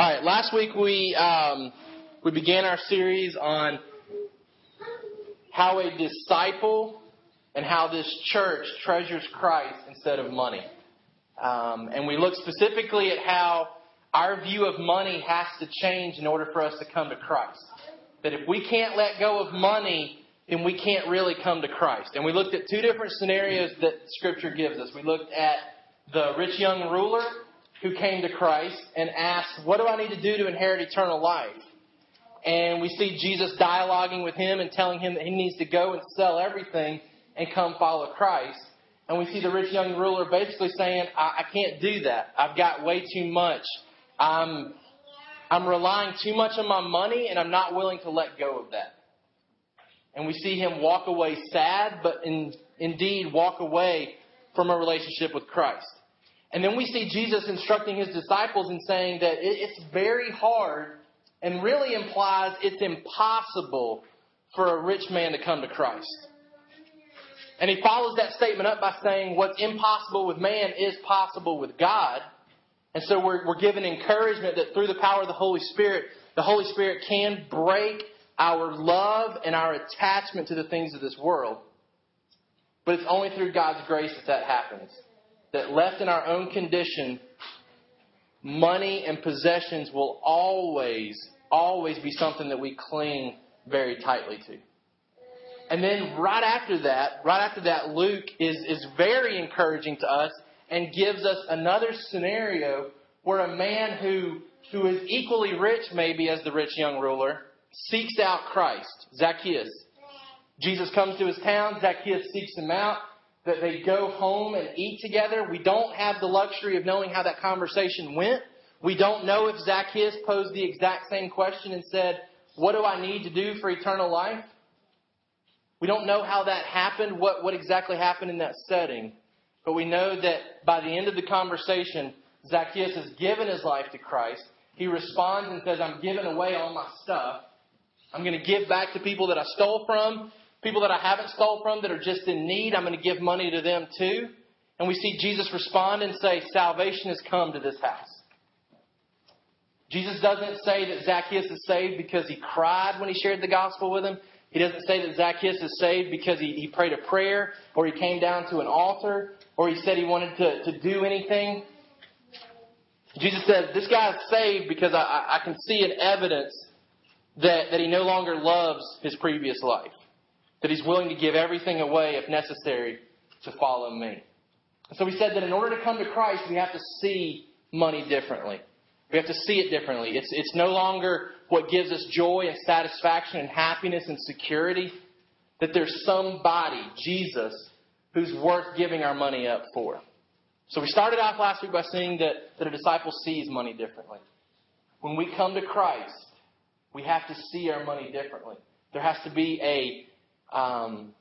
All right, last week we um, we began our series on how a disciple and how this church treasures Christ instead of money, um, and we looked specifically at how our view of money has to change in order for us to come to Christ. That if we can't let go of money, then we can't really come to Christ. And we looked at two different scenarios that Scripture gives us. We looked at the rich young ruler who came to Christ and asked, What do I need to do to inherit eternal life? And we see Jesus dialoguing with him and telling him that he needs to go and sell everything and come follow Christ. And we see the rich young ruler basically saying, I, I can't do that. I've got way too much. I'm, I'm relying too much on my money and I'm not willing to let go of that. And we see him walk away sad, but in, indeed walk away from a relationship with Christ. And then we see Jesus instructing his disciples and saying that it's very hard and really implies it's impossible for a rich man to come to Christ. And he follows that statement up by saying what's impossible with man is possible with God. And so we're, we're given encouragement that through the power of the Holy Spirit, the Holy Spirit can break our love and our attachment to the things of this world. But it's only through God's grace that that happens that left in our own condition, money and possessions will always, always be something that we cling very tightly to. And then right after that, right after that, Luke is, is very encouraging to us and gives us another scenario where a man who, who is equally rich, maybe, as the rich young ruler, seeks out Christ, Zacchaeus. Jesus comes to his town, Zacchaeus seeks him out that they go home and eat together. We don't have the luxury of knowing how that conversation went. We don't know if Zacchaeus posed the exact same question and said, What do I need to do for eternal life? We don't know how that happened, what, what exactly happened in that setting. But we know that by the end of the conversation, Zacchaeus has given his life to Christ. He responds and says, I'm giving away all my stuff. I'm going to give back to people that I stole from. People that I haven't stole from that are just in need, I'm going to give money to them too. And we see Jesus respond and say, Salvation has come to this house. Jesus doesn't say that Zacchaeus is saved because he cried when he shared the gospel with him. He doesn't say that Zacchaeus is saved because he, he prayed a prayer or he came down to an altar or he said he wanted to, to do anything. Jesus said, This guy is saved because I, I can see an evidence that, that he no longer loves his previous life that he's willing to give everything away if necessary to follow me. so we said that in order to come to Christ, we have to see money differently. We have to see it differently. It's, it's no longer what gives us joy and satisfaction and happiness and security. That there's somebody, Jesus, who's worth giving our money up for. So we started off last week by saying that, that a disciple sees money differently. When we come to Christ, we have to see our money differently. There has to be a um,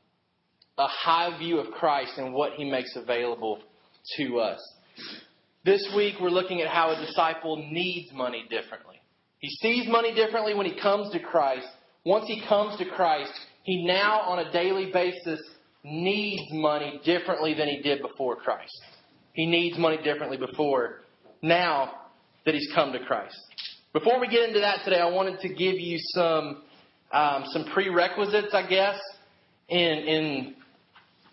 a high view of Christ and what he makes available to us. This week, we're looking at how a disciple needs money differently. He sees money differently when he comes to Christ. Once he comes to Christ, he now, on a daily basis, needs money differently than he did before Christ. He needs money differently before, now that he's come to Christ. Before we get into that today, I wanted to give you some, um, some prerequisites, I guess, in, in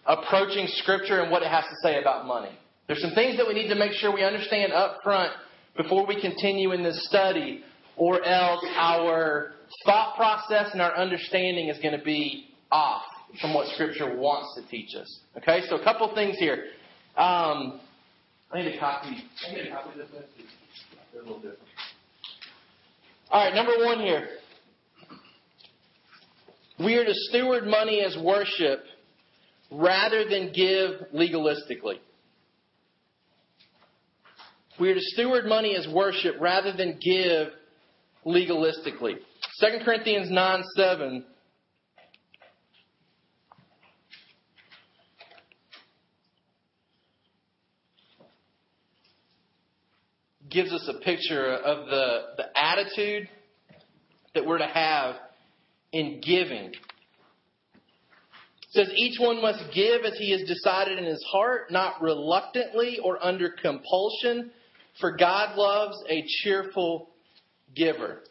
approaching Scripture and what it has to say about money. There's some things that we need to make sure we understand up front before we continue in this study, or else our thought process and our understanding is going to be off from what Scripture wants to teach us. Okay, so a couple things here. Um, I need a copy. I need a copy of this. A little different. All right, number one here. We are to steward money as worship rather than give legalistically. We are to steward money as worship rather than give legalistically. 2 Corinthians 9 7. Gives us a picture of the, the attitude that we're to have in giving. It says each one must give as he has decided in his heart, not reluctantly or under compulsion, for God loves a cheerful giver.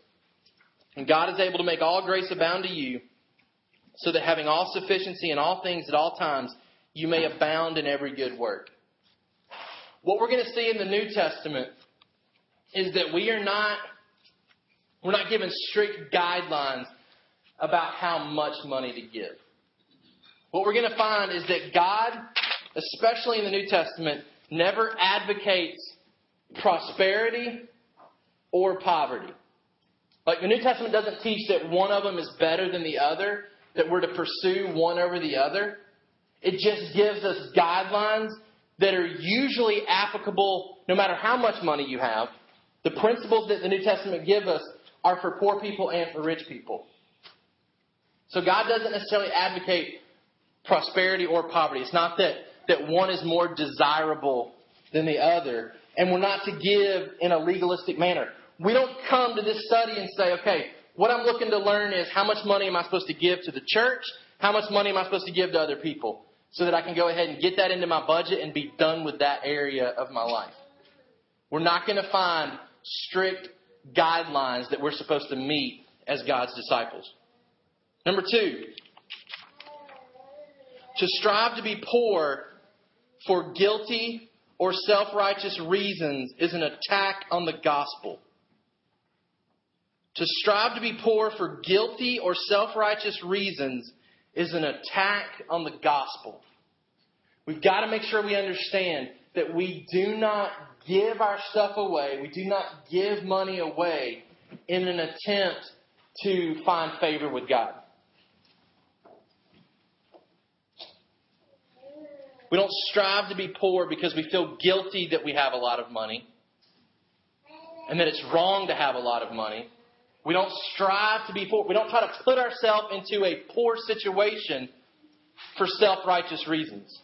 And God is able to make all grace abound to you, so that having all sufficiency in all things at all times, you may abound in every good work. What we're going to see in the New Testament is that we are not we're not given strict guidelines about how much money to give. What we're going to find is that God, especially in the New Testament, never advocates prosperity or poverty. Like the New Testament doesn't teach that one of them is better than the other, that we're to pursue one over the other. It just gives us guidelines that are usually applicable no matter how much money you have. The principles that the New Testament give us are for poor people and for rich people. So God doesn't necessarily advocate prosperity or poverty. It's not that, that one is more desirable than the other. And we're not to give in a legalistic manner. We don't come to this study and say, okay, what I'm looking to learn is how much money am I supposed to give to the church? How much money am I supposed to give to other people? So that I can go ahead and get that into my budget and be done with that area of my life. We're not going to find strict guidelines that we're supposed to meet as God's disciples. Number two, to strive to be poor for guilty or self righteous reasons is an attack on the gospel. To strive to be poor for guilty or self righteous reasons is an attack on the gospel. We've got to make sure we understand that we do not give our stuff away, we do not give money away in an attempt to find favor with God. We don't strive to be poor because we feel guilty that we have a lot of money and that it's wrong to have a lot of money. We don't strive to be poor. We don't try to put ourselves into a poor situation for self righteous reasons.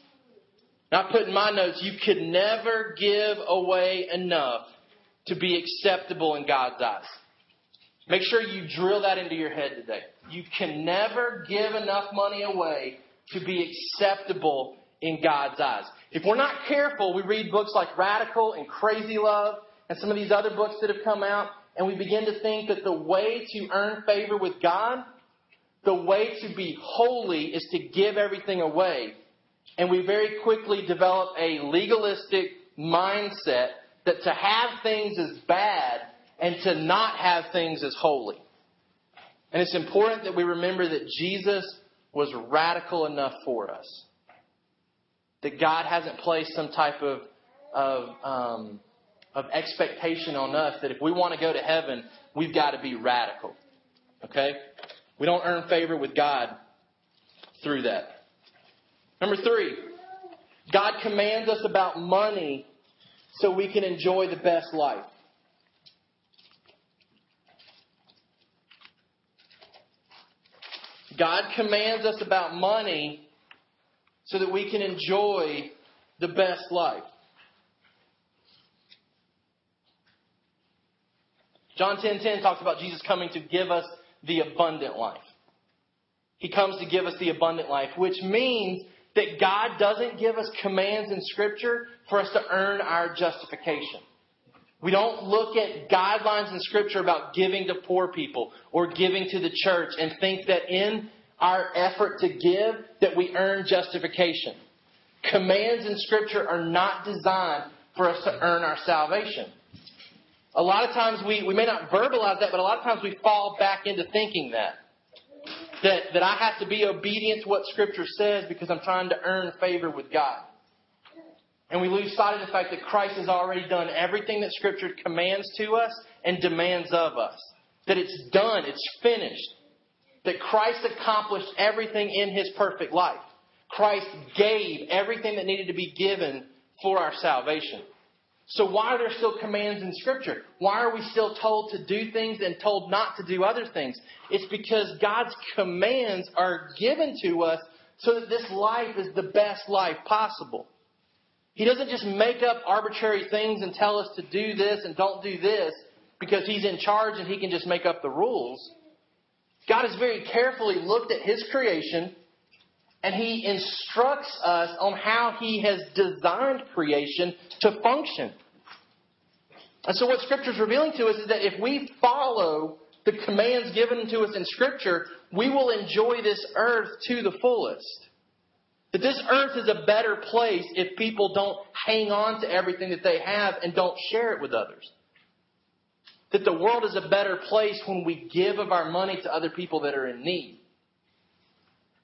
Now, I put in my notes, you could never give away enough to be acceptable in God's eyes. Make sure you drill that into your head today. You can never give enough money away to be acceptable in God's eyes. If we're not careful, we read books like Radical and Crazy Love and some of these other books that have come out, and we begin to think that the way to earn favor with God, the way to be holy is to give everything away and we very quickly develop a legalistic mindset that to have things is bad and to not have things is holy. And it's important that we remember that Jesus was radical enough for us. That God hasn't placed some type of, of, um, of expectation on us that if we want to go to heaven, we've got to be radical. Okay? We don't earn favor with God through that. Number three, God commands us about money so we can enjoy the best life. God commands us about money so that we can enjoy the best life. John 10:10 10, 10 talks about Jesus coming to give us the abundant life. He comes to give us the abundant life, which means that God doesn't give us commands in Scripture for us to earn our justification. We don't look at guidelines in Scripture about giving to poor people or giving to the church and think that in our effort to give that we earn justification. Commands in Scripture are not designed for us to earn our salvation. A lot of times we, we may not verbalize that, but a lot of times we fall back into thinking that that, that I have to be obedient to what Scripture says because I'm trying to earn favor with God. And we lose sight of the fact that Christ has already done everything that Scripture commands to us and demands of us. That it's done, it's finished. That Christ accomplished everything in His perfect life. Christ gave everything that needed to be given for our salvation. So why are there still commands in Scripture? Why are we still told to do things and told not to do other things? It's because God's commands are given to us so that this life is the best life possible. He doesn't just make up arbitrary things and tell us to do this and don't do this because He's in charge and He can just make up the rules. God has very carefully looked at His creation and He instructs us on how He has designed creation to function. And so, what Scripture is revealing to us is that if we follow the commands given to us in Scripture, we will enjoy this earth to the fullest. That this earth is a better place if people don't hang on to everything that they have and don't share it with others. That the world is a better place when we give of our money to other people that are in need.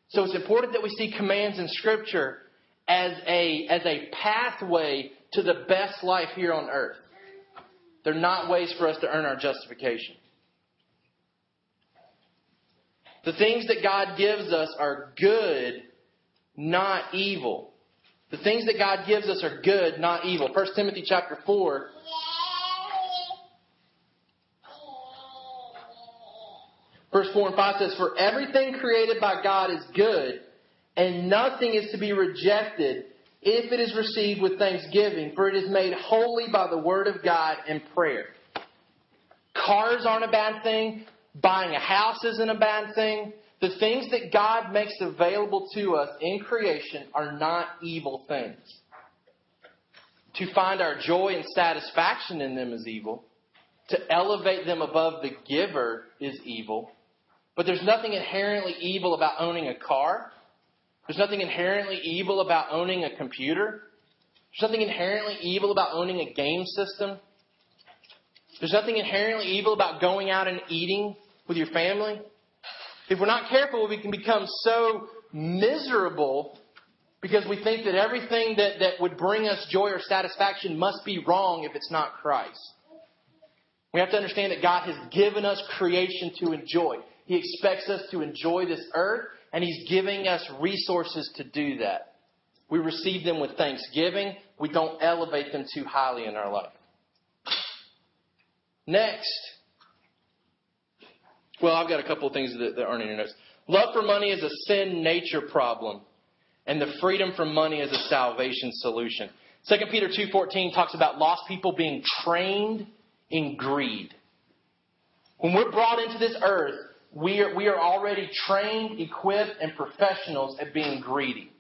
So it's important that we see commands in Scripture as a, as a pathway to the best life here on earth. They're not ways for us to earn our justification. The things that God gives us are good, not evil. The things that God gives us are good, not evil. 1 Timothy chapter 4. Verse 4 and 5 says, For everything created by God is good, and nothing is to be rejected if it is received with thanksgiving, for it is made holy by the word of God and prayer. Cars aren't a bad thing. Buying a house isn't a bad thing. The things that God makes available to us in creation are not evil things. To find our joy and satisfaction in them is evil. To elevate them above the giver is evil. But there's nothing inherently evil about owning a car. There's nothing inherently evil about owning a computer. There's nothing inherently evil about owning a game system. There's nothing inherently evil about going out and eating with your family. If we're not careful, we can become so miserable because we think that everything that, that would bring us joy or satisfaction must be wrong if it's not Christ. We have to understand that God has given us creation to enjoy. He expects us to enjoy this earth, and He's giving us resources to do that. We receive them with thanksgiving. We don't elevate them too highly in our life. Next, well, I've got a couple of things that, that aren't in your notes. Love for money is a sin nature problem, and the freedom from money is a salvation solution. 2 Peter 2.14 talks about lost people being trained in greed. When we're brought into this earth, we are, we are already trained, equipped, and professionals at being greedy.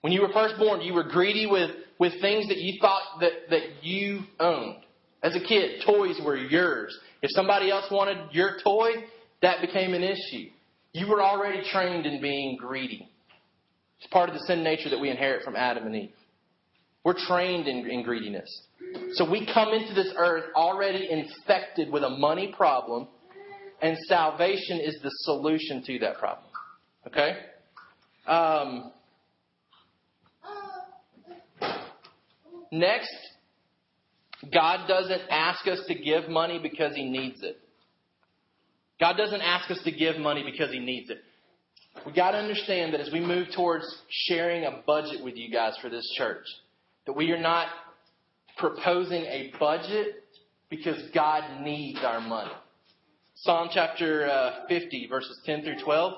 When you were first born, you were greedy with, with things that you thought that, that you owned. As a kid, toys were yours. If somebody else wanted your toy, that became an issue. You were already trained in being greedy. It's part of the sin nature that we inherit from Adam and Eve. We're trained in, in greediness. So we come into this earth already infected with a money problem, and salvation is the solution to that problem. Okay? Um, next, God doesn't ask us to give money because He needs it. God doesn't ask us to give money because He needs it. We got to understand that as we move towards sharing a budget with you guys for this church, that we are not proposing a budget because God needs our money. Psalm chapter uh, 50, verses 10 through 12,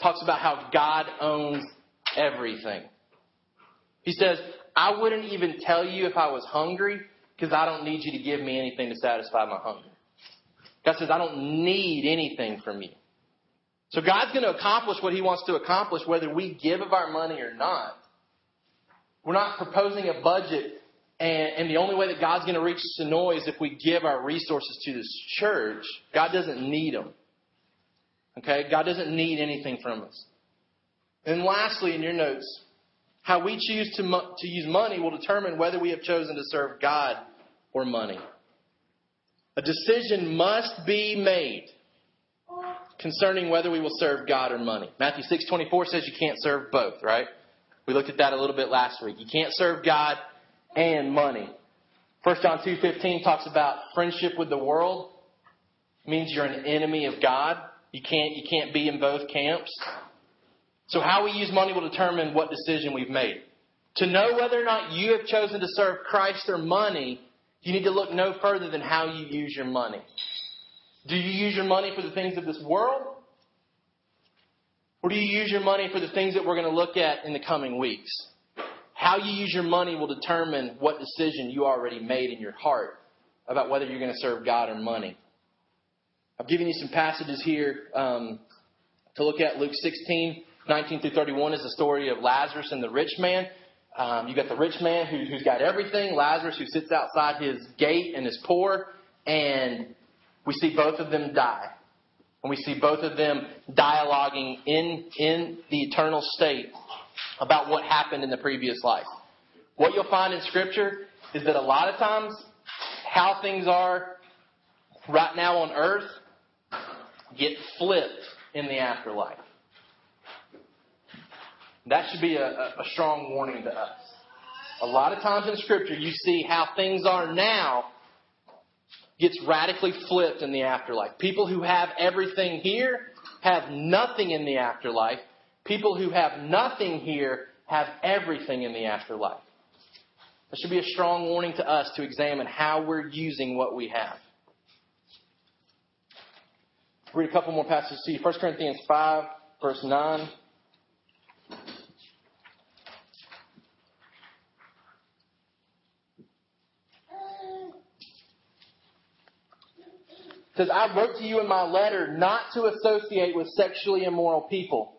talks about how God owns everything. He says, I wouldn't even tell you if I was hungry because I don't need you to give me anything to satisfy my hunger. God says, I don't need anything from you. So God's going to accomplish what He wants to accomplish whether we give of our money or not. We're not proposing a budget and, and the only way that God's going to reach Sonoy is if we give our resources to this church. God doesn't need them. Okay? God doesn't need anything from us. And lastly, in your notes, how we choose to, to use money will determine whether we have chosen to serve God or money. A decision must be made concerning whether we will serve God or money. Matthew 6:24 says you can't serve both, right? We looked at that a little bit last week. You can't serve God and money. 1 John 2:15 talks about friendship with the world. It means you're an enemy of God. You can't you can't be in both camps. So how we use money will determine what decision we've made. To know whether or not you have chosen to serve Christ or money, you need to look no further than how you use your money. Do you use your money for the things of this world? Or do you use your money for the things that we're going to look at in the coming weeks? How you use your money will determine what decision you already made in your heart about whether you're going to serve God or money. I've given you some passages here um, to look at. Luke 16, 19 through 31 is the story of Lazarus and the rich man. Um, you got the rich man who, who's got everything, Lazarus who sits outside his gate and is poor, and we see both of them die. And we see both of them dialoguing in, in the eternal state about what happened in the previous life. What you'll find in Scripture is that a lot of times how things are right now on earth get flipped in the afterlife. That should be a, a, strong warning to us. A lot of times in Scripture, you see how things are now gets radically flipped in the afterlife. People who have everything here have nothing in the afterlife. People who have nothing here have everything in the afterlife. That should be a strong warning to us to examine how we're using what we have. Read a couple more passages to you. 1 Corinthians 5, verse 9. says, I wrote to you in my letter not to associate with sexually immoral people.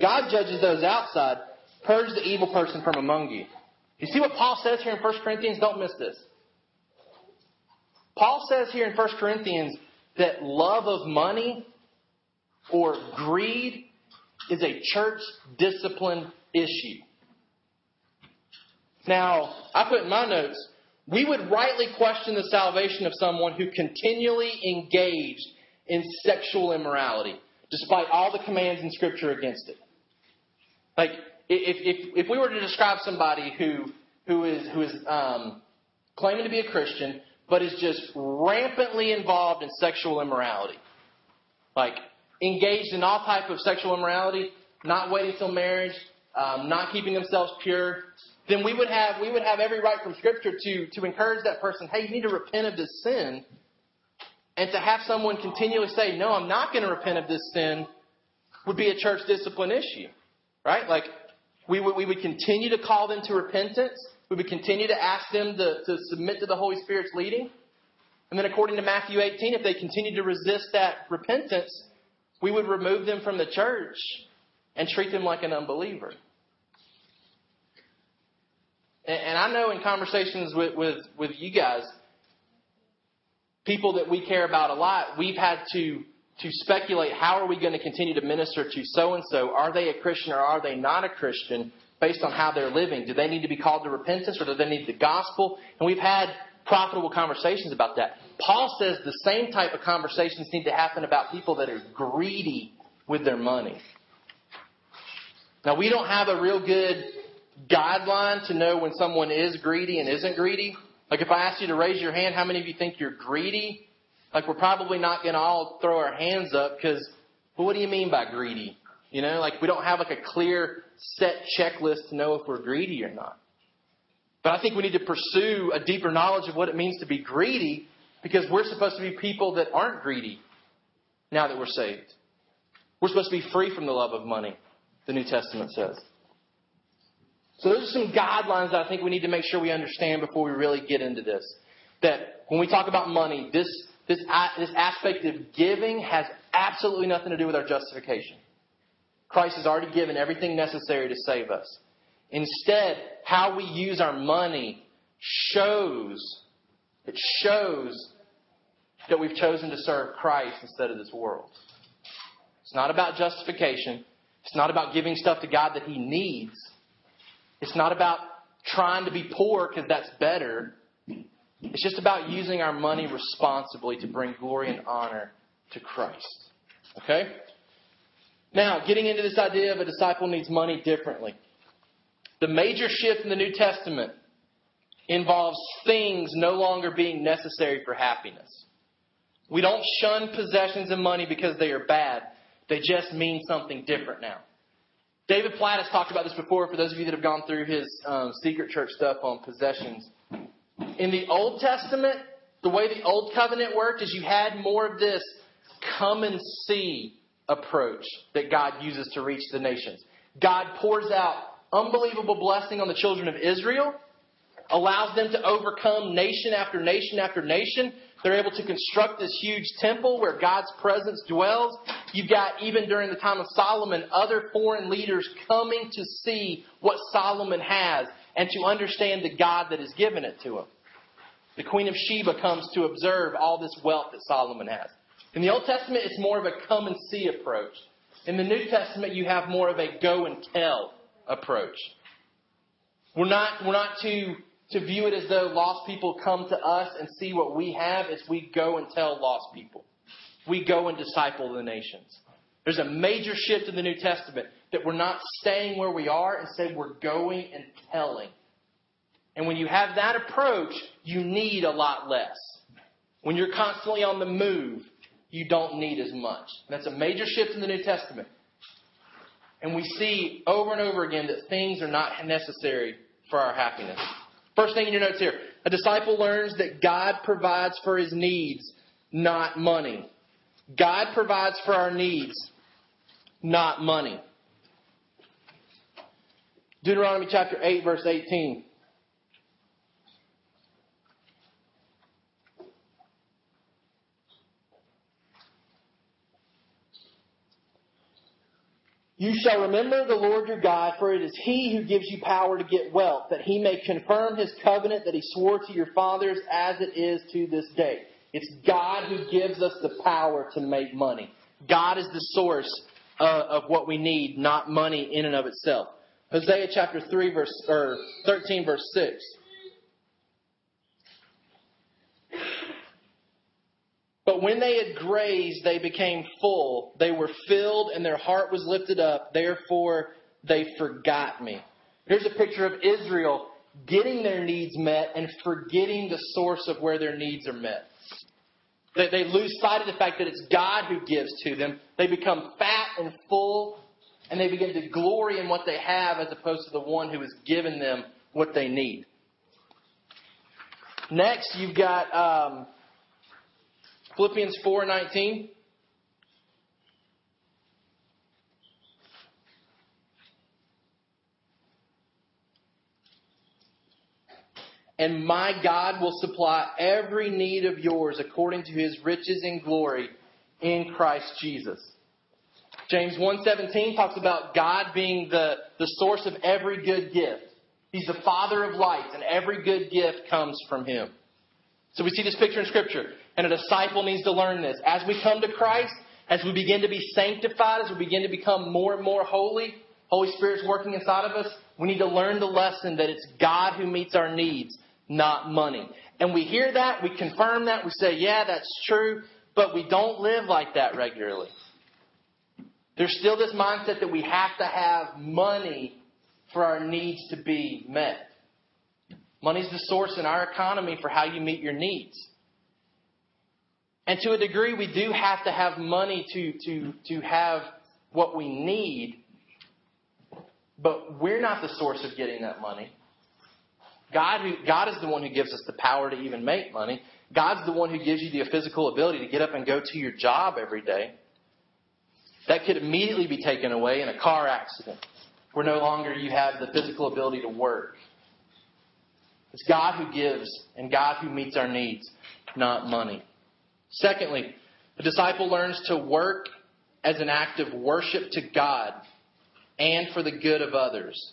God judges those outside. Purge the evil person from among you. You see what Paul says here in 1 Corinthians? Don't miss this. Paul says here in 1 Corinthians that love of money or greed is a church discipline issue. Now, I put in my notes, we would rightly question the salvation of someone who continually engaged in sexual immorality, despite all the commands in Scripture against it. Like, if, if, if we were to describe somebody who, who is, who is um, claiming to be a Christian, but is just rampantly involved in sexual immorality, like engaged in all type of sexual immorality, not waiting till marriage, um, not keeping themselves pure, then we would have we would have every right from Scripture to to encourage that person, hey, you need to repent of this sin. And to have someone continually say, No, I'm not going to repent of this sin would be a church discipline issue. Right? Like we would we would continue to call them to repentance. We would continue to ask them to, to submit to the Holy Spirit's leading. And then according to Matthew 18, if they continue to resist that repentance, we would remove them from the church and treat them like an unbeliever. And I know in conversations with, with, with you guys, people that we care about a lot, we've had to to speculate how are we going to continue to minister to so and so? Are they a Christian or are they not a Christian based on how they're living? Do they need to be called to repentance or do they need the gospel? And we've had profitable conversations about that. Paul says the same type of conversations need to happen about people that are greedy with their money. Now, we don't have a real good guideline to know when someone is greedy and isn't greedy? Like if I ask you to raise your hand, how many of you think you're greedy? Like we're probably not going to all throw our hands up because, well, what do you mean by greedy? You know, like we don't have like a clear set checklist to know if we're greedy or not. But I think we need to pursue a deeper knowledge of what it means to be greedy because we're supposed to be people that aren't greedy now that we're saved. We're supposed to be free from the love of money, the New Testament says. So those are some guidelines that I think we need to make sure we understand before we really get into this. That when we talk about money, this, this, this aspect of giving has absolutely nothing to do with our justification. Christ has already given everything necessary to save us. Instead, how we use our money shows, it shows that we've chosen to serve Christ instead of this world. It's not about justification. It's not about giving stuff to God that He needs. It's not about trying to be poor because that's better. It's just about using our money responsibly to bring glory and honor to Christ. Okay? Now, getting into this idea of a disciple needs money differently. The major shift in the New Testament involves things no longer being necessary for happiness. We don't shun possessions and money because they are bad. They just mean something different now. David Platt has talked about this before for those of you that have gone through his um, secret church stuff on possessions. In the Old Testament, the way the Old Covenant worked is you had more of this come and see approach that God uses to reach the nations. God pours out unbelievable blessing on the children of Israel, allows them to overcome nation after nation after nation. They're able to construct this huge temple where God's presence dwells. You've got, even during the time of Solomon, other foreign leaders coming to see what Solomon has and to understand the God that has given it to him. The Queen of Sheba comes to observe all this wealth that Solomon has. In the Old Testament, it's more of a come and see approach. In the New Testament, you have more of a go and tell approach. We're not, we're not to, to view it as though lost people come to us and see what we have as we go and tell lost people. We go and disciple the nations. There's a major shift in the New Testament that we're not staying where we are, instead we're going and telling. And when you have that approach, you need a lot less. When you're constantly on the move, you don't need as much. That's a major shift in the New Testament. And we see over and over again that things are not necessary for our happiness. First thing in your notes here a disciple learns that God provides for his needs, not money. God provides for our needs, not money. Deuteronomy chapter 8, verse 18. You shall remember the Lord your God, for it is he who gives you power to get wealth, that he may confirm his covenant that he swore to your fathers as it is to this day. It's God who gives us the power to make money. God is the source uh, of what we need, not money in and of itself. Hosea chapter 3 verse, or 13 verse 6. But when they had grazed, they became full. They were filled, and their heart was lifted up. Therefore, they forgot me. Here's a picture of Israel getting their needs met and forgetting the source of where their needs are met. They, they lose sight of the fact that it's God who gives to them. They become fat and full, and they begin to glory in what they have as opposed to the one who has given them what they need. Next, you've got um, Philippians 4:19. And my God will supply every need of yours according to his riches and glory in Christ Jesus. James 1:17 talks about God being the, the source of every good gift. He's the father of lights, and every good gift comes from him. So we see this picture in Scripture, and a disciple needs to learn this. As we come to Christ, as we begin to be sanctified, as we begin to become more and more holy, Holy Spirit's working inside of us, we need to learn the lesson that it's God who meets our needs, not money. And we hear that, we confirm that, we say, yeah, that's true, but we don't live like that regularly. There's still this mindset that we have to have money for our needs to be met. Money's the source in our economy for how you meet your needs. And to a degree, we do have to have money to, to, to have what we need, but we're not the source of getting that money. God, who, God is the one who gives us the power to even make money. God's the one who gives you the physical ability to get up and go to your job every day. That could immediately be taken away in a car accident where no longer you have the physical ability to work. It's God who gives and God who meets our needs, not money. Secondly, the disciple learns to work as an act of worship to God and for the good of others,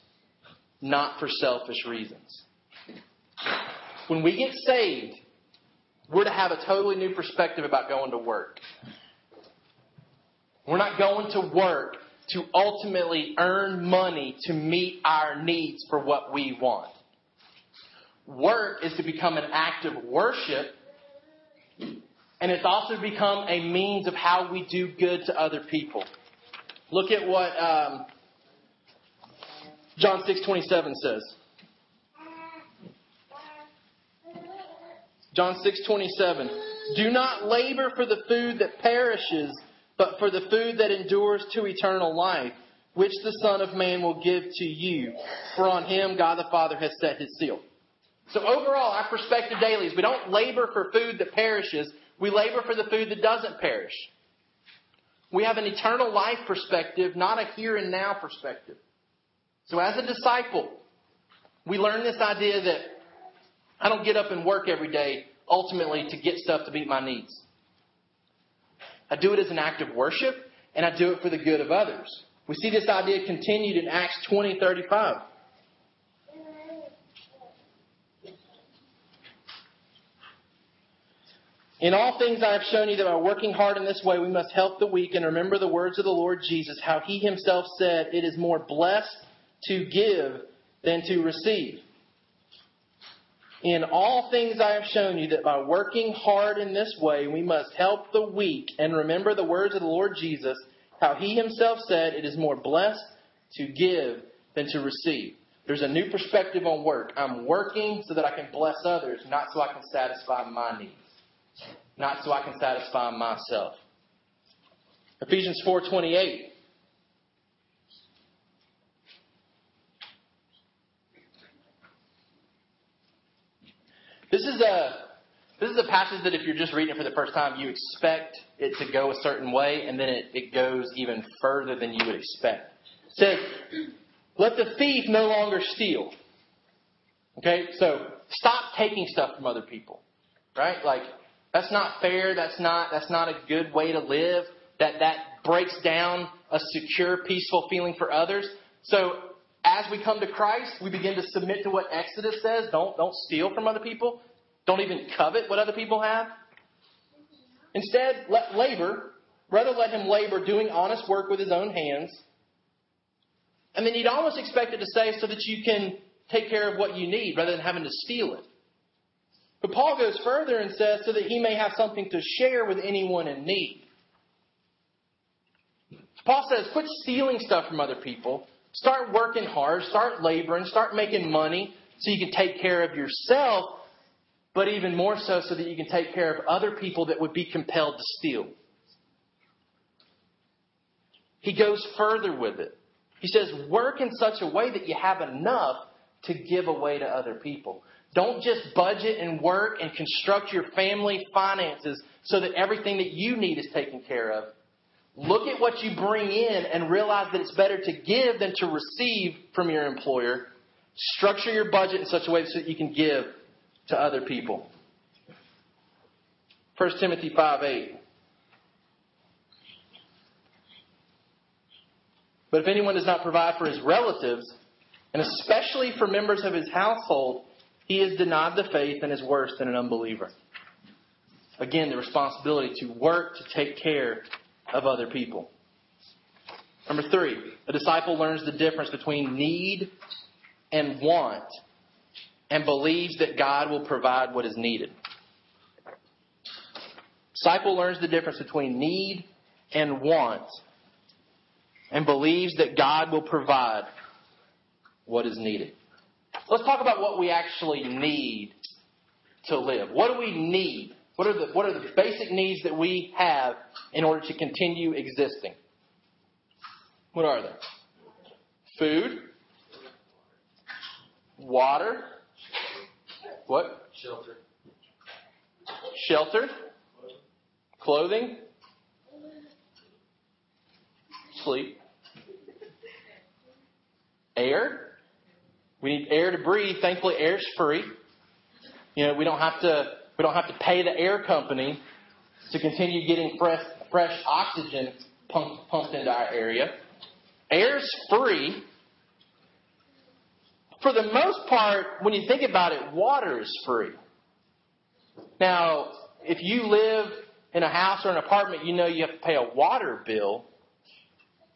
not for selfish reasons. When we get saved, we're to have a totally new perspective about going to work. We're not going to work to ultimately earn money to meet our needs for what we want. Work is to become an act of worship, and it's also become a means of how we do good to other people. Look at what um, John six twenty seven says. John six twenty seven. Do not labor for the food that perishes, but for the food that endures to eternal life, which the Son of Man will give to you, for on him God the Father has set his seal. So overall, our perspective daily is we don't labor for food that perishes, we labor for the food that doesn't perish. We have an eternal life perspective, not a here and now perspective. So as a disciple, we learn this idea that I don't get up and work every day ultimately to get stuff to meet my needs. I do it as an act of worship, and I do it for the good of others. We see this idea continued in Acts 20 35. In all things I have shown you that by working hard in this way we must help the weak and remember the words of the Lord Jesus, how he himself said, It is more blessed to give than to receive. In all things I have shown you that by working hard in this way we must help the weak and remember the words of the Lord Jesus, how he himself said, It is more blessed to give than to receive. There's a new perspective on work. I'm working so that I can bless others, not so I can satisfy my needs not so I can satisfy myself. Ephesians 4:28 This is a this is a passage that if you're just reading it for the first time, you expect it to go a certain way, and then it, it goes even further than you would expect. It says, Let the thief no longer steal. Okay, so stop taking stuff from other people. Right? Like that's not fair. That's not, that's not a good way to live. That, that breaks down a secure, peaceful feeling for others. So as we come to Christ, we begin to submit to what Exodus says. Don't, don't steal from other people. Don't even covet what other people have. Instead, let labor, rather let him labor doing honest work with his own hands. And then you'd almost expect it to say so that you can take care of what you need rather than having to steal it. But Paul goes further and says, so that he may have something to share with anyone in need. Paul says, quit stealing stuff from other people. Start working hard. Start laboring. Start making money so you can take care of yourself, but even more so so that you can take care of other people that would be compelled to steal. He goes further with it. He says, work in such a way that you have enough to give away to other people. Don't just budget and work and construct your family finances so that everything that you need is taken care of. Look at what you bring in and realize that it's better to give than to receive from your employer. Structure your budget in such a way so that you can give to other people. 1 Timothy 5 8. But if anyone does not provide for his relatives, and especially for members of his household, he is denied the faith and is worse than an unbeliever. Again, the responsibility to work to take care of other people. Number three, a disciple learns the difference between need and want and believes that God will provide what is needed. Disciple learns the difference between need and want and believes that God will provide what is needed. Let's talk about what we actually need to live. What do we need? What are the, what are the basic needs that we have in order to continue existing? What are they? Food, water, what? Shelter. Shelter, clothing, sleep, air, we need air to breathe. Thankfully, air's free. You know, we don't have to we don't have to pay the air company to continue getting fresh fresh oxygen pumped, pumped into our area. Air's free. For the most part, when you think about it, water is free. Now, if you live in a house or an apartment, you know you have to pay a water bill.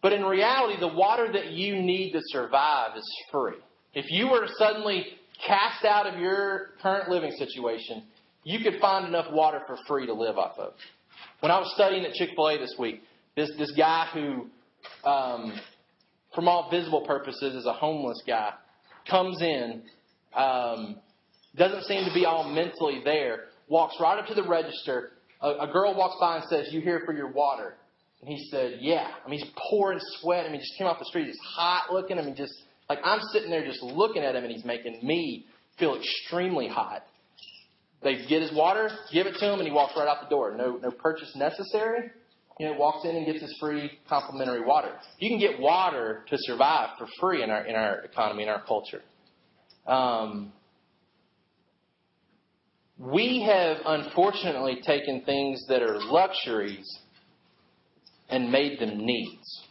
But in reality, the water that you need to survive is free. If you were suddenly cast out of your current living situation, you could find enough water for free to live off of. When I was studying at Chick fil A this week, this, this guy who, um, from all visible purposes, is a homeless guy, comes in, um, doesn't seem to be all mentally there, walks right up to the register. A, a girl walks by and says, You here for your water? And he said, Yeah. I mean, he's pouring sweat. I mean, just came off the street. He's hot looking. I mean, just like I'm sitting there just looking at him, and he's making me feel extremely hot. They get his water, give it to him, and he walks right out the door. No, no purchase necessary. You know, walks in and gets his free complimentary water. You can get water to survive for free in our in our economy in our culture. Um, we have unfortunately taken things that are luxuries and made them needs.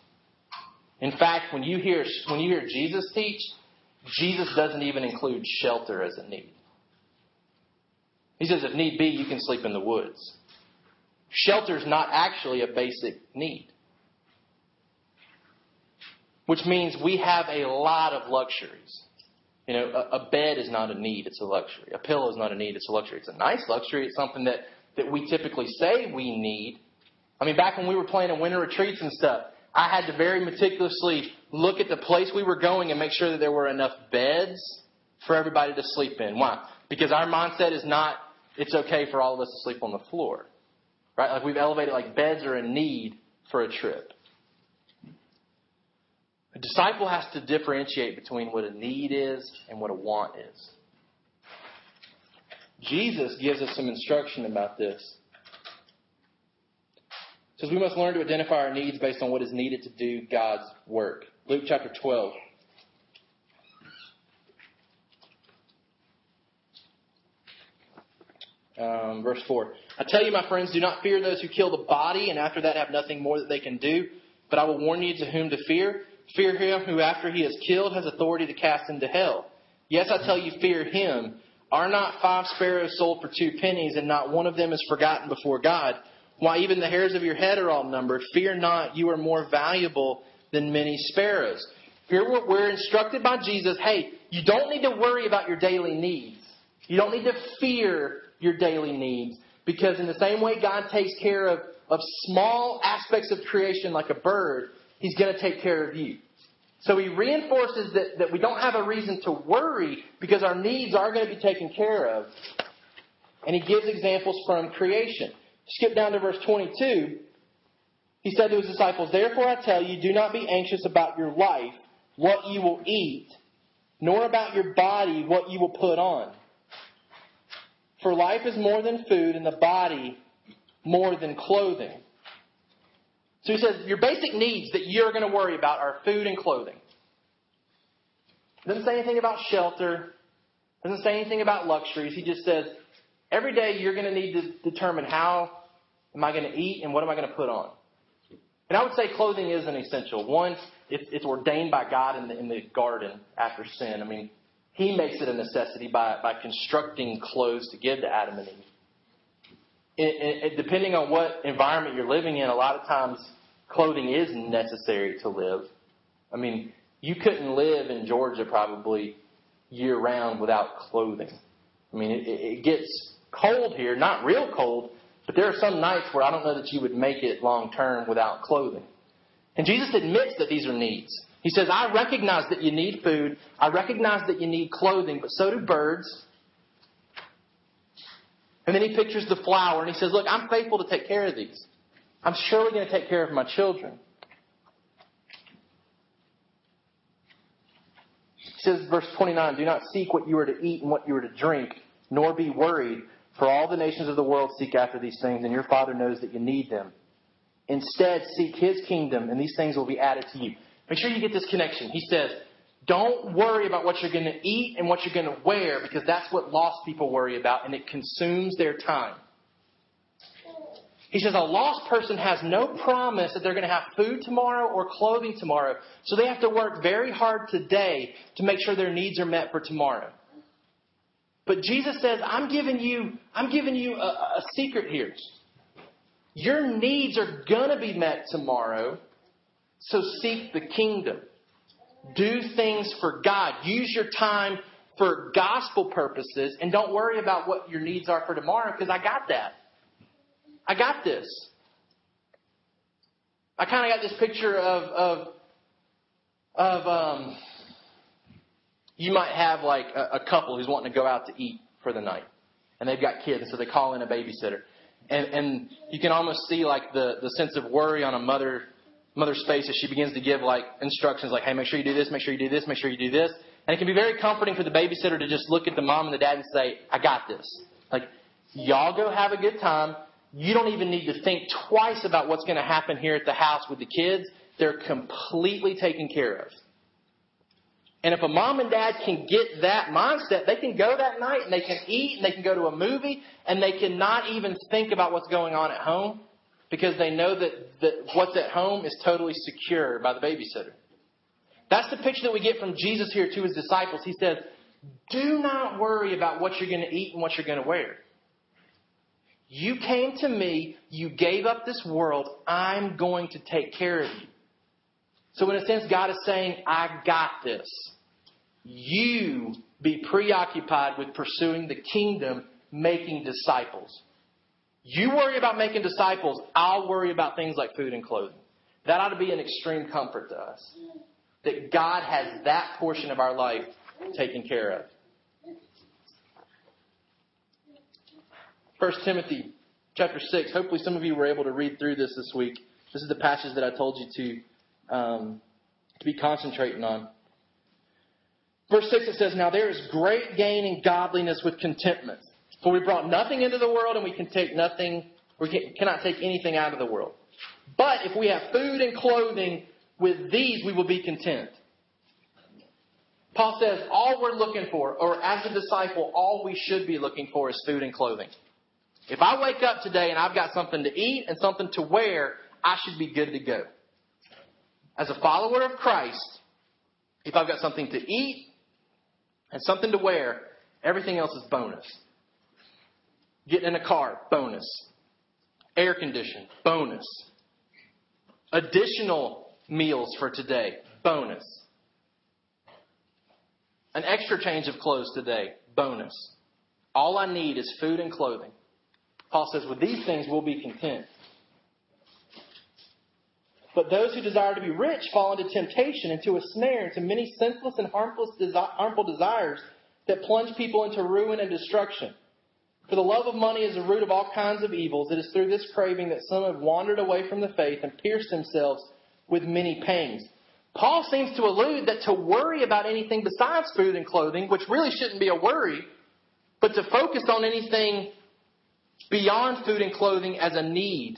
In fact, when you hear when you hear Jesus teach, Jesus doesn't even include shelter as a need. He says if need be, you can sleep in the woods. Shelter is not actually a basic need. Which means we have a lot of luxuries. You know, a, a bed is not a need, it's a luxury. A pillow is not a need, it's a luxury. It's a nice luxury, it's something that, that we typically say we need. I mean, back when we were planning winter retreats and stuff, I had to very meticulously look at the place we were going and make sure that there were enough beds for everybody to sleep in. Why? Because our mindset is not, it's okay for all of us to sleep on the floor. Right? Like we've elevated like beds are a need for a trip. A disciple has to differentiate between what a need is and what a want is. Jesus gives us some instruction about this. It says we must learn to identify our needs based on what is needed to do God's work. Luke chapter 12. Um, verse 4. I tell you, my friends, do not fear those who kill the body and after that have nothing more that they can do, but I will warn you to whom to fear. Fear him who, after he is killed, has authority to cast into hell. Yes, I tell you, fear him. Are not five sparrows sold for two pennies, and not one of them is forgotten before God? Why, even the hairs of your head are all numbered. Fear not, you are more valuable than many sparrows. Here we're instructed by Jesus hey, you don't need to worry about your daily needs. You don't need to fear your daily needs. Because in the same way God takes care of, of small aspects of creation like a bird, He's going to take care of you. So he reinforces that, that we don't have a reason to worry because our needs are going to be taken care of. And he gives examples from creation. Skip down to verse 22. He said to his disciples, Therefore I tell you, do not be anxious about your life, what you will eat, nor about your body, what you will put on. For life is more than food, and the body more than clothing. So he says your basic needs that you're going to worry about are food and clothing. Doesn't say anything about shelter. Doesn't say anything about luxuries. He just says every day you're going to need to determine how am I going to eat and what am I going to put on. And I would say clothing is an essential. One, it's, ordained by God in the garden after sin. I mean, He makes it a necessity by, by constructing clothes to give to Adam and Eve it, it, depending on what environment you're living in, a lot of times clothing is necessary to live. I mean, you couldn't live in Georgia probably year round without clothing. I mean, it, it gets cold here, not real cold, but there are some nights where I don't know that you would make it long term without clothing. And Jesus admits that these are needs. He says, I recognize that you need food. I recognize that you need clothing, but so do birds. And then he pictures the flower and he says, Look, I'm faithful to take care of these. I'm surely going to take care of my children. He says, verse 29, Do not seek what you are to eat and what you are to drink, nor be worried, for all the nations of the world seek after these things, and your Father knows that you need them. Instead, seek His kingdom, and these things will be added to you. Make sure you get this connection. He says, don't worry about what you're going to eat and what you're going to wear because that's what lost people worry about and it consumes their time. He says a lost person has no promise that they're going to have food tomorrow or clothing tomorrow. So they have to work very hard today to make sure their needs are met for tomorrow. But Jesus says, I'm giving you, I'm giving you a, a secret here. Your needs are going to be met tomorrow. So seek the kingdom. Do things for God. Use your time for gospel purposes and don't worry about what your needs are for tomorrow because I got that. I got this. I kind of got this picture of of of um you might have like a, a couple who's wanting to go out to eat for the night and they've got kids and so they call in a babysitter And, and you can almost see like the, the sense of worry on a mother mother's face as she begins to give like instructions like, hey, make sure you do this, make sure you do this, make sure you do this. And it can be very comforting for the babysitter to just look at the mom and the dad and say, I got this. Like, y'all go have a good time. You don't even need to think twice about what's going to happen here at the house with the kids. They're completely taken care of. And if a mom and dad can get that mindset, they can go that night and they can eat and they can go to a movie and they cannot even think about what's going on at home because they know that, that what's at home is totally secure by the babysitter. That's the picture that we get from Jesus here to his disciples. He says, Do not worry about what you're going to eat and what you're going to wear. You came to me, you gave up this world, I'm going to take care of you. So, in a sense, God is saying, I got this. You be preoccupied with pursuing the kingdom, making disciples. You worry about making disciples, I'll worry about things like food and clothing. That ought to be an extreme comfort to us. That God has that portion of our life taken care of. 1 Timothy chapter 6. Hopefully, some of you were able to read through this this week. This is the passage that I told you to, um, to be concentrating on. Verse 6 it says, Now there is great gain in godliness with contentment. For we brought nothing into the world, and we can take nothing, we cannot take anything out of the world. But if we have food and clothing, with these we will be content. Paul says, all we're looking for, or as a disciple, all we should be looking for is food and clothing. If I wake up today and I've got something to eat and something to wear, I should be good to go. As a follower of Christ, if I've got something to eat and something to wear, everything else is bonus. Getting in a car, bonus. Air condition, bonus. Additional meals for today, bonus. An extra change of clothes today, bonus. All I need is food and clothing. Paul says, with these things we'll be content. But those who desire to be rich fall into temptation, into a snare, into many senseless and harmful desires that plunge people into ruin and destruction. For the love of money is the root of all kinds of evils. It is through this craving that some have wandered away from the faith and pierced themselves with many pangs. Paul seems to allude that to worry about anything besides food and clothing, which really shouldn't be a worry, but to focus on anything beyond food and clothing as a need,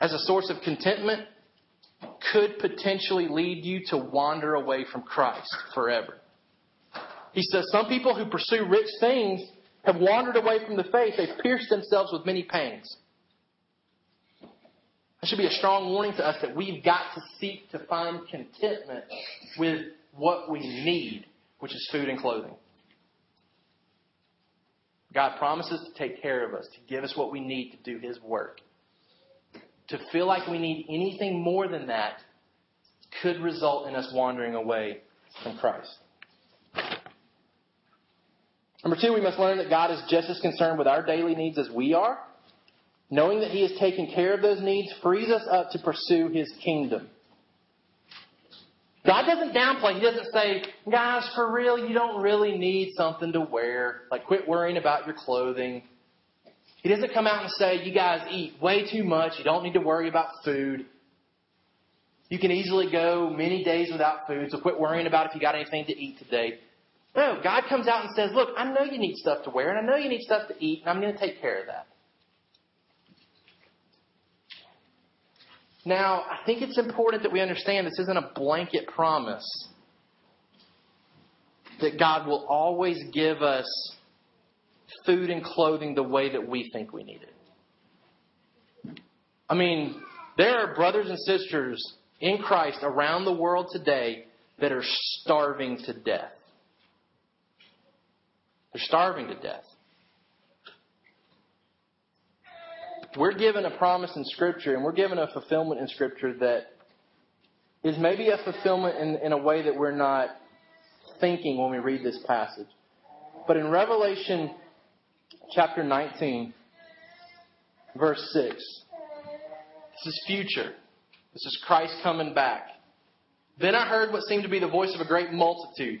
as a source of contentment, could potentially lead you to wander away from Christ forever. He says some people who pursue rich things have wandered away from the faith. They've pierced themselves with many pangs. That should be a strong warning to us that we've got to seek to find contentment with what we need, which is food and clothing. God promises to take care of us, to give us what we need to do His work. To feel like we need anything more than that could result in us wandering away from Christ. Number two, we must learn that God is just as concerned with our daily needs as we are. Knowing that He has taken care of those needs frees us up to pursue His kingdom. God doesn't downplay. He doesn't say, guys, for real, you don't really need something to wear. Like, quit worrying about your clothing. He doesn't come out and say, you guys eat way too much. You don't need to worry about food. You can easily go many days without food, so quit worrying about if you got anything to eat today. No, God comes out and says, look, I know you need stuff to wear, and I know you need stuff to eat, and I'm going to take care of that. Now, I think it's important that we understand this isn't a blanket promise that God will always give us food and clothing the way that we think we need it. I mean, there are brothers and sisters in Christ around the world today that are starving to death. They're starving to death. we're given a promise in Scripture and we're given a fulfillment in Scripture that is maybe a fulfillment in, in a way that we're not thinking when we read this passage. But in Revelation chapter 19, verse 6, this is future. This is Christ coming back. Then I heard what seemed to be the voice of a great multitude,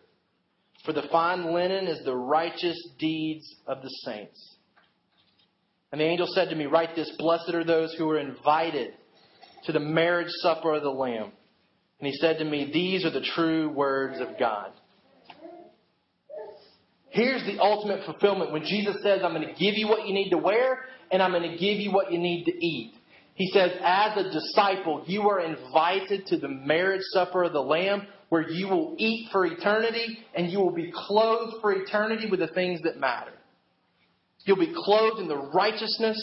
For the fine linen is the righteous deeds of the saints. And the angel said to me, Write this Blessed are those who are invited to the marriage supper of the Lamb. And he said to me, These are the true words of God. Here's the ultimate fulfillment when Jesus says, I'm going to give you what you need to wear and I'm going to give you what you need to eat. He says, as a disciple, you are invited to the marriage supper of the Lamb where you will eat for eternity and you will be clothed for eternity with the things that matter. You'll be clothed in the righteousness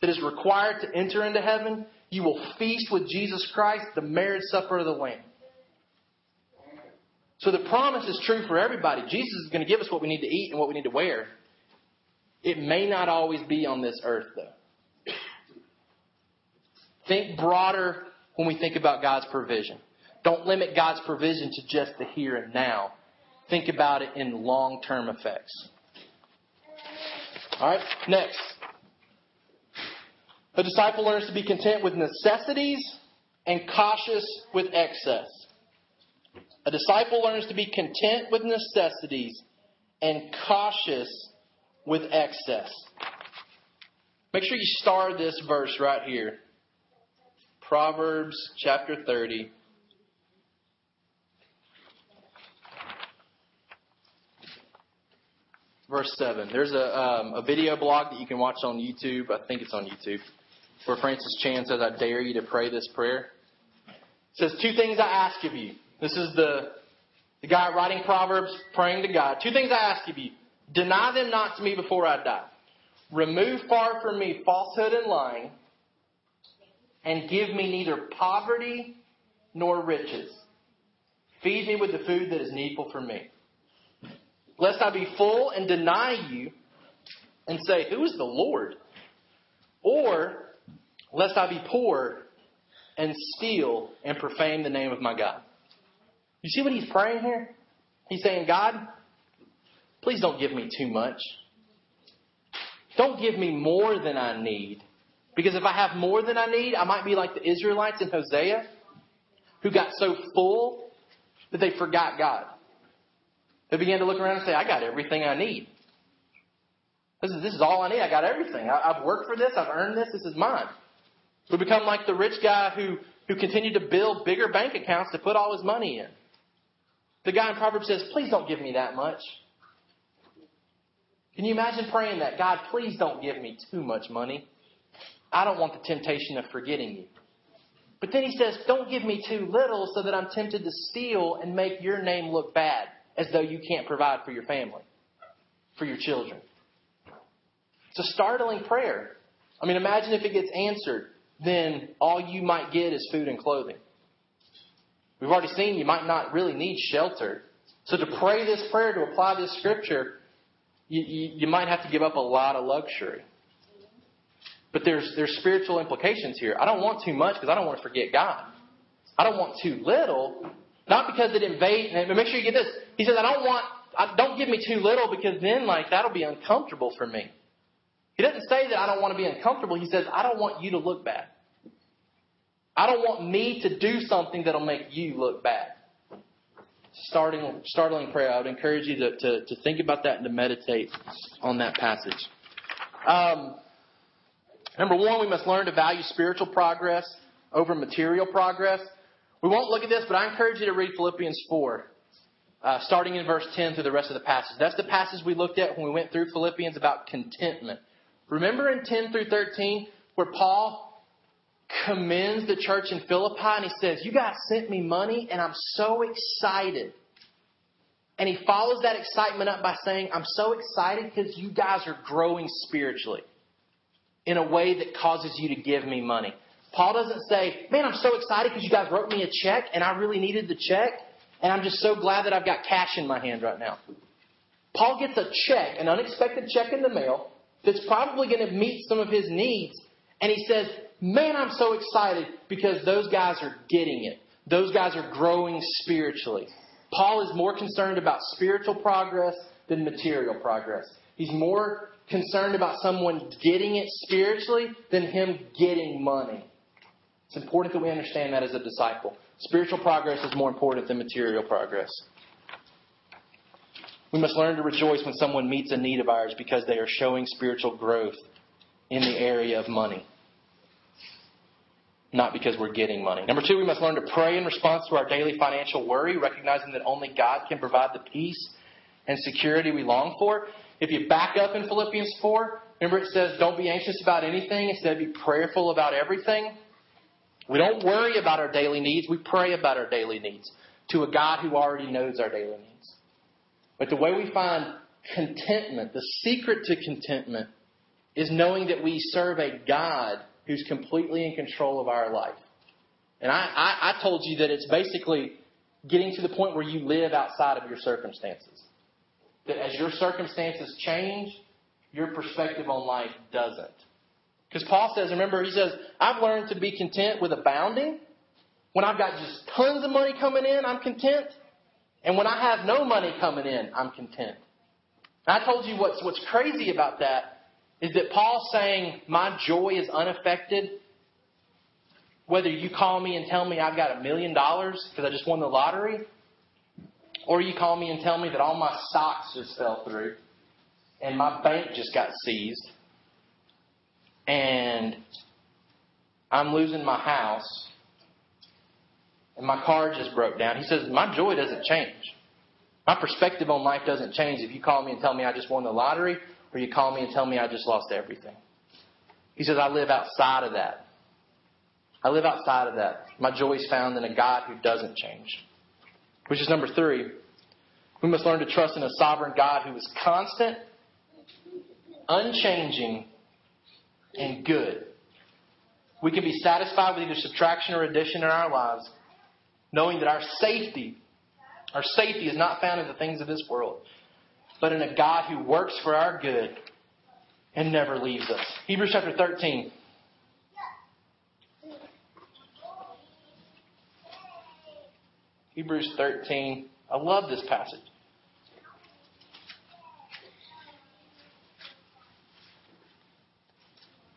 that is required to enter into heaven. You will feast with Jesus Christ, the marriage supper of the Lamb. So the promise is true for everybody. Jesus is going to give us what we need to eat and what we need to wear. It may not always be on this earth, though. Think broader when we think about God's provision. Don't limit God's provision to just the here and now. Think about it in long term effects. All right, next. A disciple learns to be content with necessities and cautious with excess. A disciple learns to be content with necessities and cautious with excess. Make sure you star this verse right here. Proverbs chapter 30. Verse 7. There's a, um, a video blog that you can watch on YouTube. I think it's on YouTube. Where Francis Chan says, I dare you to pray this prayer. It says, Two things I ask of you. This is the, the guy writing Proverbs praying to God. Two things I ask of you. Deny them not to me before I die. Remove far from me falsehood and lying. And give me neither poverty nor riches. Feed me with the food that is needful for me lest I be full and deny you and say, Who is the Lord? Or lest I be poor and steal and profane the name of my God. You see what he's praying here? He's saying, God, please don't give me too much. Don't give me more than I need. Because if I have more than I need, I might be like the Israelites in Hosea who got so full that they forgot God. They began to look around and say, I got everything I need. This is, this is all I need. I got everything. I, I've worked for this. I've earned this. This is mine. We become like the rich guy who, who continued to build bigger bank accounts to put all his money in. The guy in Proverbs says, Please don't give me that much. Can you imagine praying that? God, please don't give me too much money. I don't want the temptation of forgetting you. But then he says, Don't give me too little so that I'm tempted to steal and make your name look bad as though you can't provide for your family, for your children. It's a startling prayer. I mean, imagine if it gets answered, then all you might get is food and clothing. We've already seen you might not really need shelter. So to pray this prayer, to apply this scripture, you, you, you might have to give up a lot of luxury. But there's, there's spiritual implications here. I don't want too much because I don't want to forget God. I don't want too little not because it invades. And make sure you get this. He says, I don't want, I, don't give me too little because then, like, that'll be uncomfortable for me. He doesn't say that I don't want to be uncomfortable. He says, I don't want you to look bad. I don't want me to do something that'll make you look bad. Starting, startling prayer. I would encourage you to, to, to think about that and to meditate on that passage. Um, number one, we must learn to value spiritual progress over material progress. We won't look at this, but I encourage you to read Philippians 4, uh, starting in verse 10 through the rest of the passage. That's the passage we looked at when we went through Philippians about contentment. Remember in 10 through 13 where Paul commends the church in Philippi and he says, You guys sent me money and I'm so excited. And he follows that excitement up by saying, I'm so excited because you guys are growing spiritually in a way that causes you to give me money. Paul doesn't say, Man, I'm so excited because you guys wrote me a check and I really needed the check, and I'm just so glad that I've got cash in my hand right now. Paul gets a check, an unexpected check in the mail that's probably going to meet some of his needs, and he says, man, I'm so excited because those guys are getting it. Those guys are growing spiritually. Paul is more concerned about spiritual progress than material progress. He's more concerned about someone getting it spiritually than him getting money. It's important that we understand that as a disciple. Spiritual progress is more important than material progress. We must learn to rejoice when someone meets a need of ours because they are showing spiritual growth in the area of money, not because we're getting money. Number two, we must learn to pray in response to our daily financial worry, recognizing that only God can provide the peace and security we long for. If you back up in Philippians 4, remember it says, don't be anxious about anything, instead be prayerful about everything. We don't worry about our daily needs, we pray about our daily needs to a God who already knows our daily needs. But the way we find contentment, the secret to contentment, is knowing that we serve a God who's completely in control of our life. And I, I, I told you that it's basically getting to the point where you live outside of your circumstances. That as your circumstances change, your perspective on life doesn't. Because Paul says, remember, he says, I've learned to be content with abounding. When I've got just tons of money coming in, I'm content. And when I have no money coming in, I'm content. And I told you what's, what's crazy about that is that Paul's saying, My joy is unaffected. Whether you call me and tell me I've got a million dollars because I just won the lottery, or you call me and tell me that all my stocks just fell through and my bank just got seized and I'm losing my house and my car just broke down. He says, My joy doesn't change. My perspective on life doesn't change if you call me and tell me I just won the lottery or you call me and tell me I just lost everything. He says, I live outside of that. I live outside of that. My joy is found in a God who doesn't change. Which is number three. We must learn to trust in a sovereign God who is constant, unchanging, and good. We can be satisfied with either subtraction or addition in our lives knowing that our safety, our safety is not found in the things of this world, but in a God who works for our good and never leaves us. Hebrews chapter 13. Hebrews 13. I love this passage.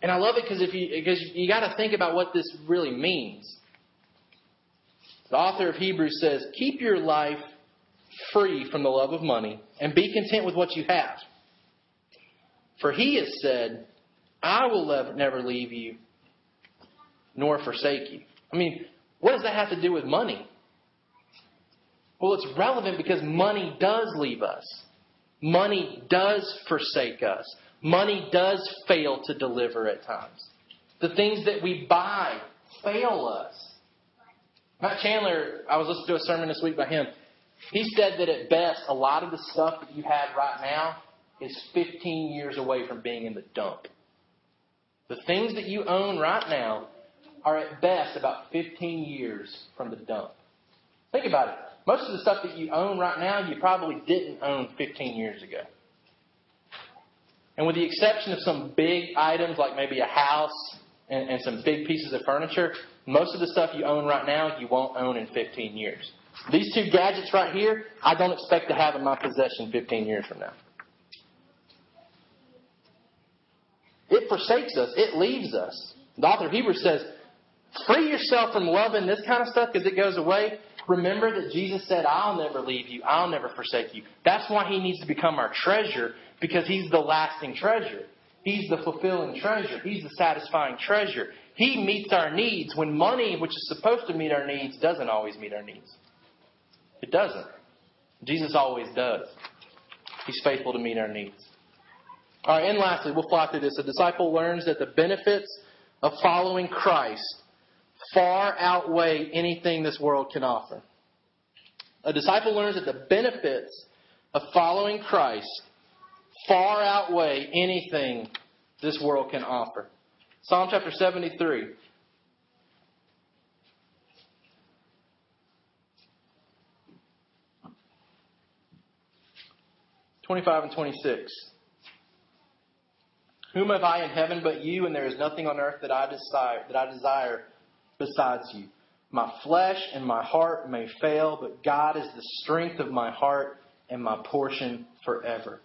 And I love it because if you because you got to think about what this really means. The author of Hebrews says, Keep your life free from the love of money and be content with what you have. For he has said, I will never leave you nor forsake you. I mean, what does that have to do with money? Well, it's relevant because money does leave us. Money does forsake us. Money does fail to deliver at times. The things that we buy fail us. Matt Chandler, I was listening to a sermon this week by him. He said that at best, a lot of the stuff that you have right now is 15 years away from being in the dump. The things that you own right now are at best about 15 years from the dump. Think about it. Most of the stuff that you own right now, you probably didn't own 15 years ago. And with the exception of some big items like maybe a house and, and some big pieces of furniture, most of the stuff you own right now, you won't own in 15 years. These two gadgets right here, I don't expect to have in my possession 15 years from now. It forsakes us. It leaves us. The author of Hebrews says, free yourself from loving this kind of stuff because it goes away. Remember that Jesus said, I'll never leave you. I'll never forsake you. That's why he needs to become our treasure because he's the lasting treasure. He's the fulfilling treasure. He's the satisfying treasure. He meets our needs when money, which is supposed to meet our needs, doesn't always meet our needs. It doesn't. Jesus always does. He's faithful to meet our needs. All right, and lastly, we'll fly through this. A disciple learns that the benefits of following Christ far outweigh anything this world can offer. A disciple learns that the benefits of following Christ far outweigh anything this world can offer. Psalm chapter 73. Twenty-five and twenty-six. Whom have I in heaven but you, and there is nothing on earth that I desire that I desire besides you. My flesh and my heart may fail, but God is the strength of my heart and my portion forever.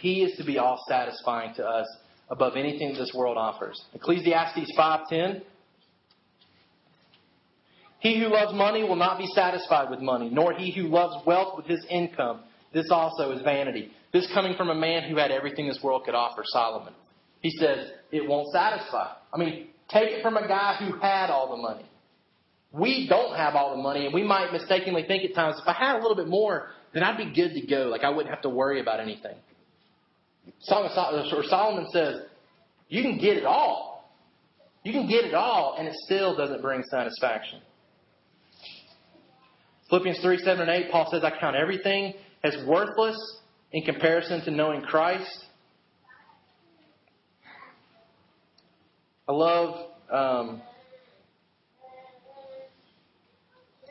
He is to be all satisfying to us above anything this world offers. Ecclesiastes 5:10 He who loves money will not be satisfied with money, nor he who loves wealth with his income. This also is vanity. This coming from a man who had everything this world could offer, Solomon. He says it won't satisfy. I mean, take it from a guy who had all the money. We don't have all the money, and we might mistakenly think at times, if I had a little bit more, then I'd be good to go. Like I wouldn't have to worry about anything. Solomon says, you can get it all. You can get it all, and it still doesn't bring satisfaction. Philippians 3, 7, and 8, Paul says, I count everything as worthless in comparison to knowing Christ. I love um,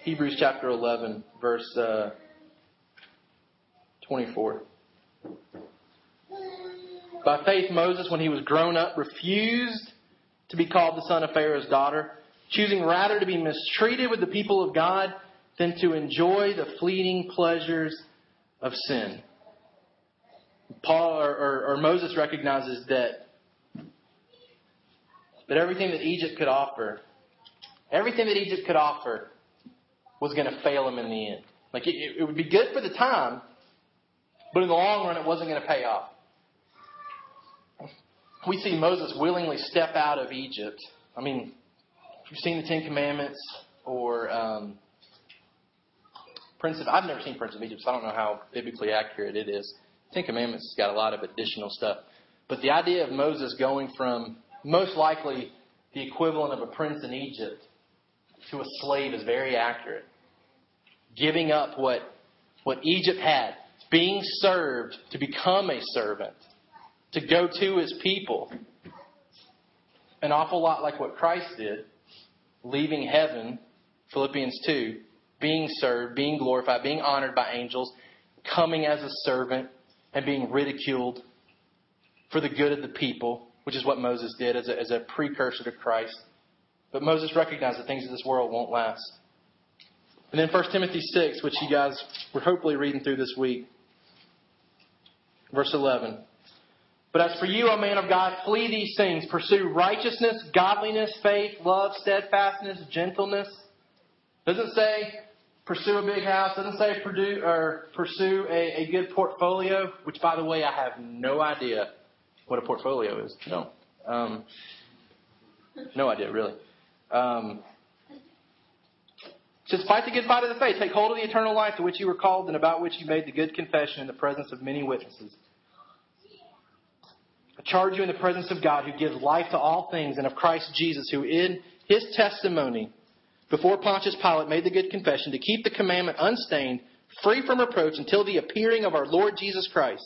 Hebrews chapter 11, verse uh, 24. By faith, Moses, when he was grown up, refused to be called the son of Pharaoh's daughter, choosing rather to be mistreated with the people of God than to enjoy the fleeting pleasures of sin. Paul or, or, or Moses recognizes that that everything that Egypt could offer, everything that Egypt could offer, was going to fail him in the end. Like it, it would be good for the time, but in the long run, it wasn't going to pay off we see Moses willingly step out of Egypt. I mean, if you've seen the Ten Commandments or um, Prince of, I've never seen Prince of Egypt, so I don't know how biblically accurate it is. Ten Commandments has got a lot of additional stuff. But the idea of Moses going from most likely the equivalent of a prince in Egypt to a slave is very accurate. Giving up what, what Egypt had, being served to become a servant to go to his people. An awful lot like what Christ did, leaving heaven, Philippians 2, being served, being glorified, being honored by angels, coming as a servant, and being ridiculed for the good of the people, which is what Moses did as a, as a precursor to Christ. But Moses recognized that things of this world won't last. And then 1 Timothy 6, which you guys were hopefully reading through this week, verse 11. But as for you, O man of God, flee these things. Pursue righteousness, godliness, faith, love, steadfastness, gentleness. Doesn't say pursue a big house. Doesn't say pursue, or pursue a, a good portfolio, which, by the way, I have no idea what a portfolio is. No. Um, no idea, really. Um, just fight the good fight of the faith. Take hold of the eternal life to which you were called and about which you made the good confession in the presence of many witnesses I charge you in the presence of God who gives life to all things and of Christ Jesus who in his testimony before Pontius Pilate made the good confession to keep the commandment unstained, free from reproach until the appearing of our Lord Jesus Christ,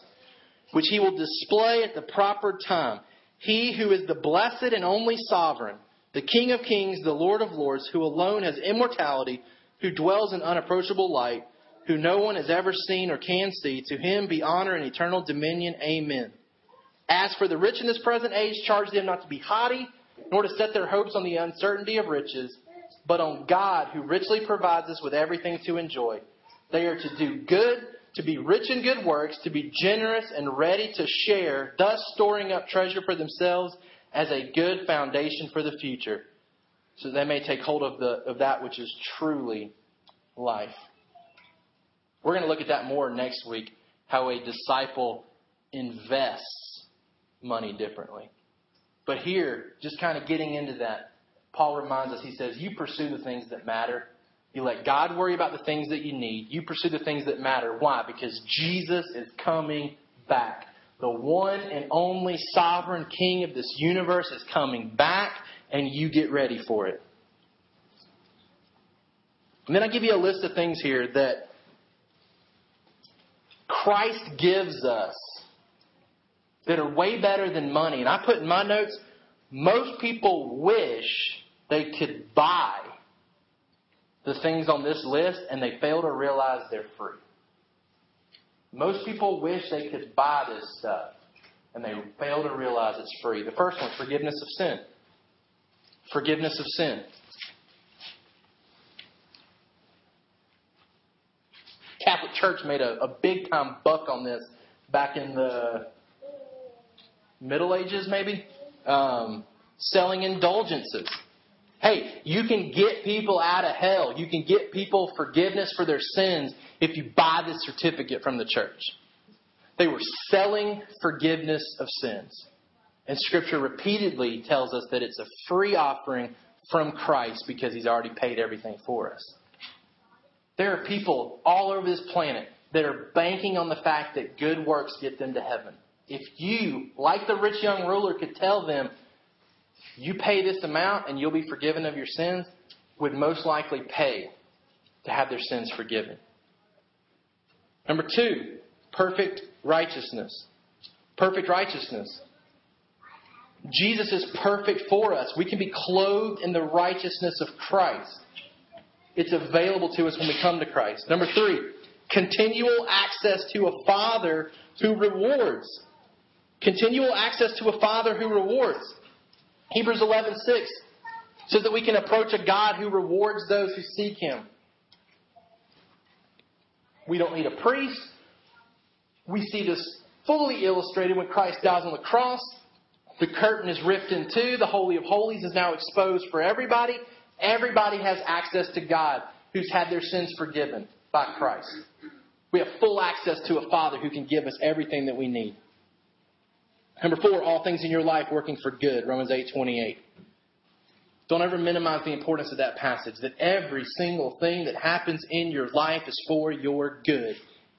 which he will display at the proper time. He who is the blessed and only sovereign, the King of kings, the Lord of lords, who alone has immortality, who dwells in unapproachable light, who no one has ever seen or can see, to him be honor and eternal dominion. Amen. As for the rich in this present age, charge them not to be haughty, nor to set their hopes on the uncertainty of riches, but on God who richly provides us with everything to enjoy. They are to do good, to be rich in good works, to be generous and ready to share, thus storing up treasure for themselves as a good foundation for the future, so they may take hold of, the, of that which is truly life. We're going to look at that more next week, how a disciple invests money differently. But here, just kind of getting into that, Paul reminds us, he says, You pursue the things that matter. You let God worry about the things that you need. You pursue the things that matter. Why? Because Jesus is coming back. The one and only sovereign king of this universe is coming back, and you get ready for it. And then I give you a list of things here that Christ gives us that are way better than money. And I put in my notes, most people wish they could buy the things on this list and they fail to realize they're free. Most people wish they could buy this stuff and they fail to realize it's free. The first one, forgiveness of sin. Forgiveness of sin. Catholic Church made a, a big time buck on this back in the Middle Ages, maybe. Um, selling indulgences. Hey, you can get people out of hell. You can get people forgiveness for their sins if you buy this certificate from the church. They were selling forgiveness of sins. And Scripture repeatedly tells us that it's a free offering from Christ because He's already paid everything for us. There are people all over this planet that are banking on the fact that good works get them to heaven. If you, like the rich young ruler, could tell them, you pay this amount and you'll be forgiven of your sins, would most likely pay to have their sins forgiven. Number two, perfect righteousness. Perfect righteousness. Jesus is perfect for us. We can be clothed in the righteousness of Christ. It's available to us when we come to Christ. Number three, continual access to a Father who rewards. Continual access to a Father who rewards. Hebrews 11:6 says that we can approach a God who rewards those who seek Him. We don't need a priest. We see this fully illustrated when Christ dies on the cross. The curtain is ripped in two. The Holy of Holies is now exposed for everybody. Everybody has access to God who's had their sins forgiven by Christ. We have full access to a Father who can give us everything that we need. Number four, all things in your life working for good. Romans eight twenty eight. Don't ever minimize the importance of that passage. That every single thing that happens in your life is for your good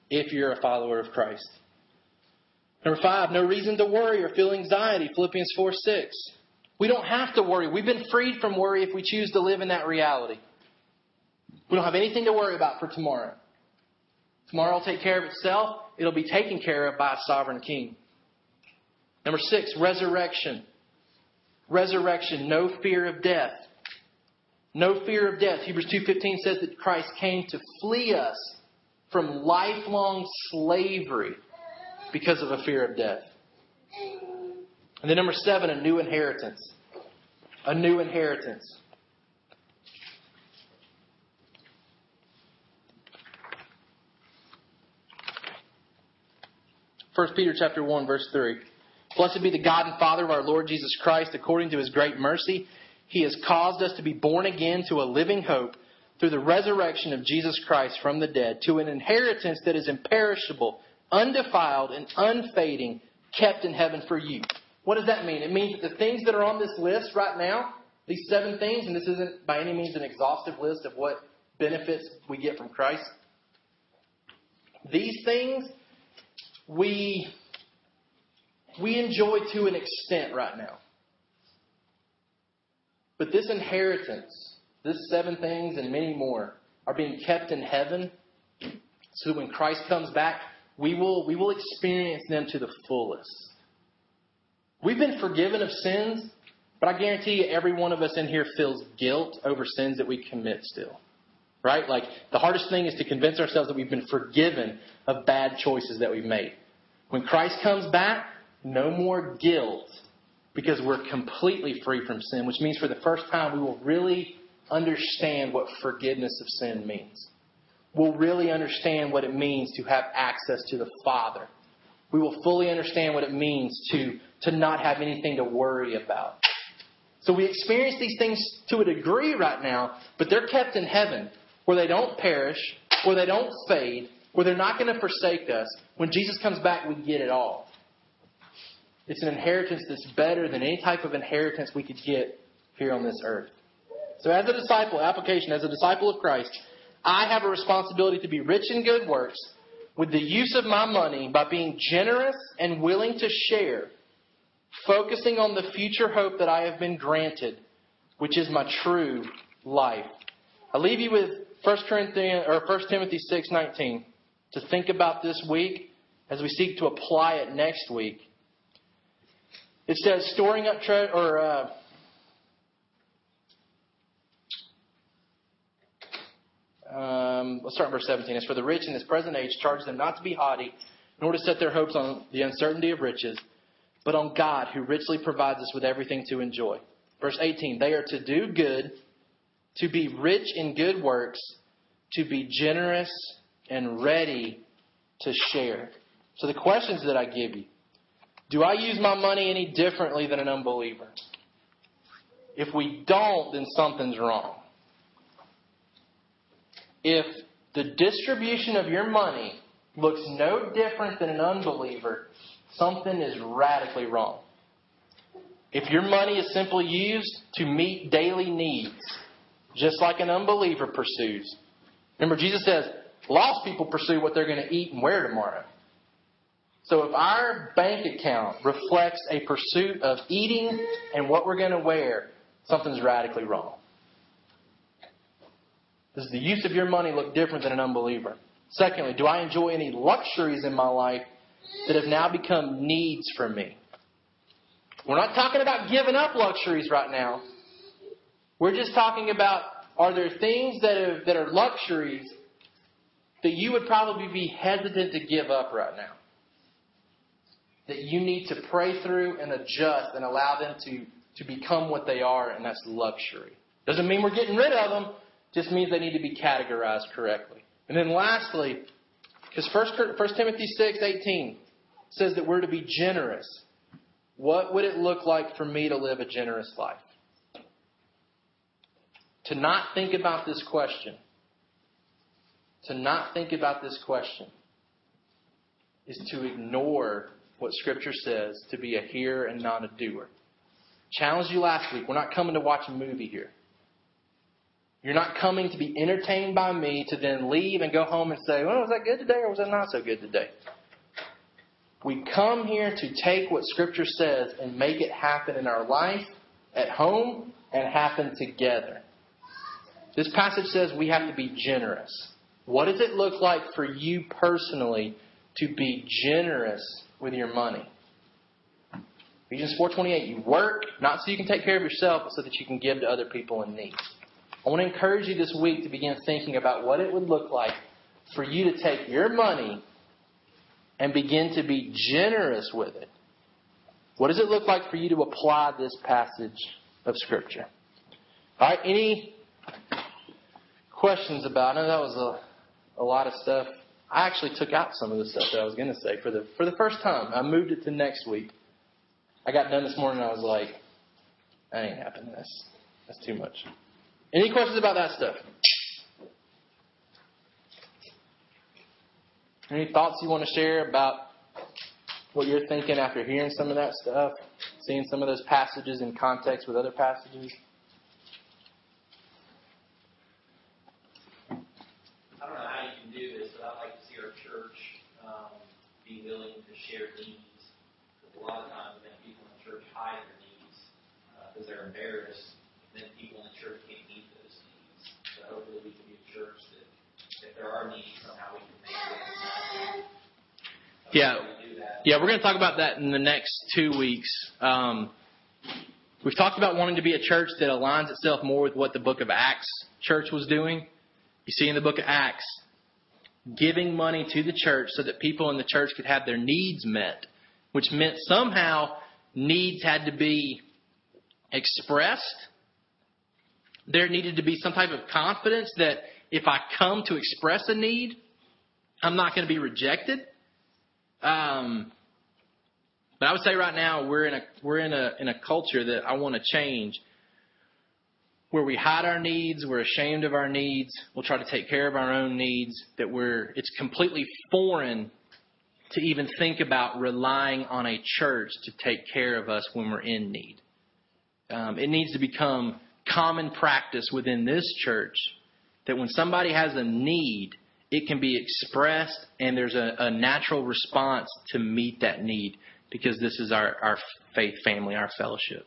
if you're a follower of Christ. Number five, no reason to worry or feel anxiety. Philippians 4 6. We don't have to worry. We've been freed from worry if we choose to live in that reality. We don't have anything to worry about for tomorrow. Tomorrow will take care of itself. It'll be taken care of by a sovereign king. Number six, resurrection. Resurrection, no fear of death. No fear of death. Hebrews 2.15 says that Christ came to flee us from lifelong slavery because of a fear of death. And then number seven, a new inheritance. A new inheritance. First Peter chapter one, verse three. Blessed be the God and Father of our Lord Jesus Christ, according to his great mercy. He has caused us to be born again to a living hope through the resurrection of Jesus Christ from the dead, to an inheritance that is imperishable, undefiled, and unfading, kept in heaven for you. What does that mean? It means that the things that are on this list right now, these seven things, and this isn't by any means an exhaustive list of what benefits we get from Christ. These things we we enjoy to an extent right now. But this inheritance, this seven things and many more, are being kept in heaven so that when Christ comes back, we will, we will experience them to the fullest. We've been forgiven of sins, but I guarantee you every one of us in here feels guilt over sins that we commit still. Right? Like, the hardest thing is to convince ourselves that we've been forgiven of bad choices that we've made. When Christ comes back, no more guilt because we're completely free from sin, which means for the first time we will really understand what forgiveness of sin means. We'll really understand what it means to have access to the Father. We will fully understand what it means to, to not have anything to worry about. So we experience these things to a degree right now, but they're kept in heaven where they don't perish, where they don't fade, where they're not going to forsake us. When Jesus comes back, we get it all. It's an inheritance that's better than any type of inheritance we could get here on this earth. So, as a disciple, application, as a disciple of Christ, I have a responsibility to be rich in good works with the use of my money by being generous and willing to share, focusing on the future hope that I have been granted, which is my true life. I leave you with 1 Corinthians or 1 Timothy 6:19 to think about this week as we seek to apply it next week. It says storing up treasure, or uh, um, let's start verse 17. As for the rich in this present age, charge them not to be haughty, nor to set their hopes on the uncertainty of riches, but on God who richly provides us with everything to enjoy. Verse 18 They are to do good, to be rich in good works, to be generous and ready to share. So the questions that I give you do I use my money any differently than an unbeliever? If we don't, then something's wrong. If the distribution of your money looks no different than an unbeliever, something is radically wrong. If your money is simply used to meet daily needs, just like an unbeliever pursues. Remember, Jesus says, lost people pursue what they're going to eat and wear tomorrow. So if our bank account reflects a pursuit of eating and what we're going to wear, something's radically wrong. Does the use of your money look different than an unbeliever? Secondly, do I enjoy any luxuries in my life that have now become needs for me? We're not talking about giving up luxuries right now. We're just talking about are there things that are, that are luxuries that you would probably be hesitant to give up right now? That you need to pray through and adjust and allow them to, to become what they are, and that's luxury. Doesn't mean we're getting rid of them, just means they need to be categorized correctly. And then lastly, because 1 Timothy 6 18 says that we're to be generous. What would it look like for me to live a generous life? To not think about this question, to not think about this question, is to ignore what Scripture says to be a hearer and not a doer. Challenged you last week. We're not coming to watch a movie here. You're not coming to be entertained by me to then leave and go home and say, well, was that good today or was that not so good today? We come here to take what Scripture says and make it happen in our life, at home, and happen together. This passage says we have to be generous. What does it look like for you personally to be generous with your money? Ephesians 4:28 you work not so you can take care of yourself but so that you can give to other people in need. I want to encourage you this week to begin thinking about what it would look like for you to take your money and begin to be generous with it. What does it look like for you to apply this passage of Scripture? All right, any questions about it? I know that was a, a lot of stuff. I actually took out some of the stuff that I was going to say for the for the first time. I moved it to next week. I got done this morning. and I was like, "That ain't happening. That's that's too much." Any questions about that stuff? Any thoughts you want to share about what you're thinking after hearing some of that stuff, seeing some of those passages in context with other passages? I don't know how you can do this, but I'd like to see our church um, be willing to share needs. A lot of times, when people in church hide their needs because uh, they're embarrassed, then people in the church can't meet those needs. So hopefully, we can be a church that, if there are needs, somehow we can make it. Yeah. Yeah, we're going to talk about that in the next two weeks. Um, we've talked about wanting to be a church that aligns itself more with what the book of Acts church was doing. You see in the book of Acts, giving money to the church so that people in the church could have their needs met, which meant somehow needs had to be expressed. There needed to be some type of confidence that if I come to express a need, I'm not going to be rejected. Um, but I would say right now we're in a we're in a in a culture that I want to change where we hide our needs, we're ashamed of our needs, we'll try to take care of our own needs, that we're it's completely foreign to even think about relying on a church to take care of us when we're in need. Um, it needs to become common practice within this church that when somebody has a need, it can be expressed and there's a, a natural response to meet that need because this is our, our faith family, our fellowship.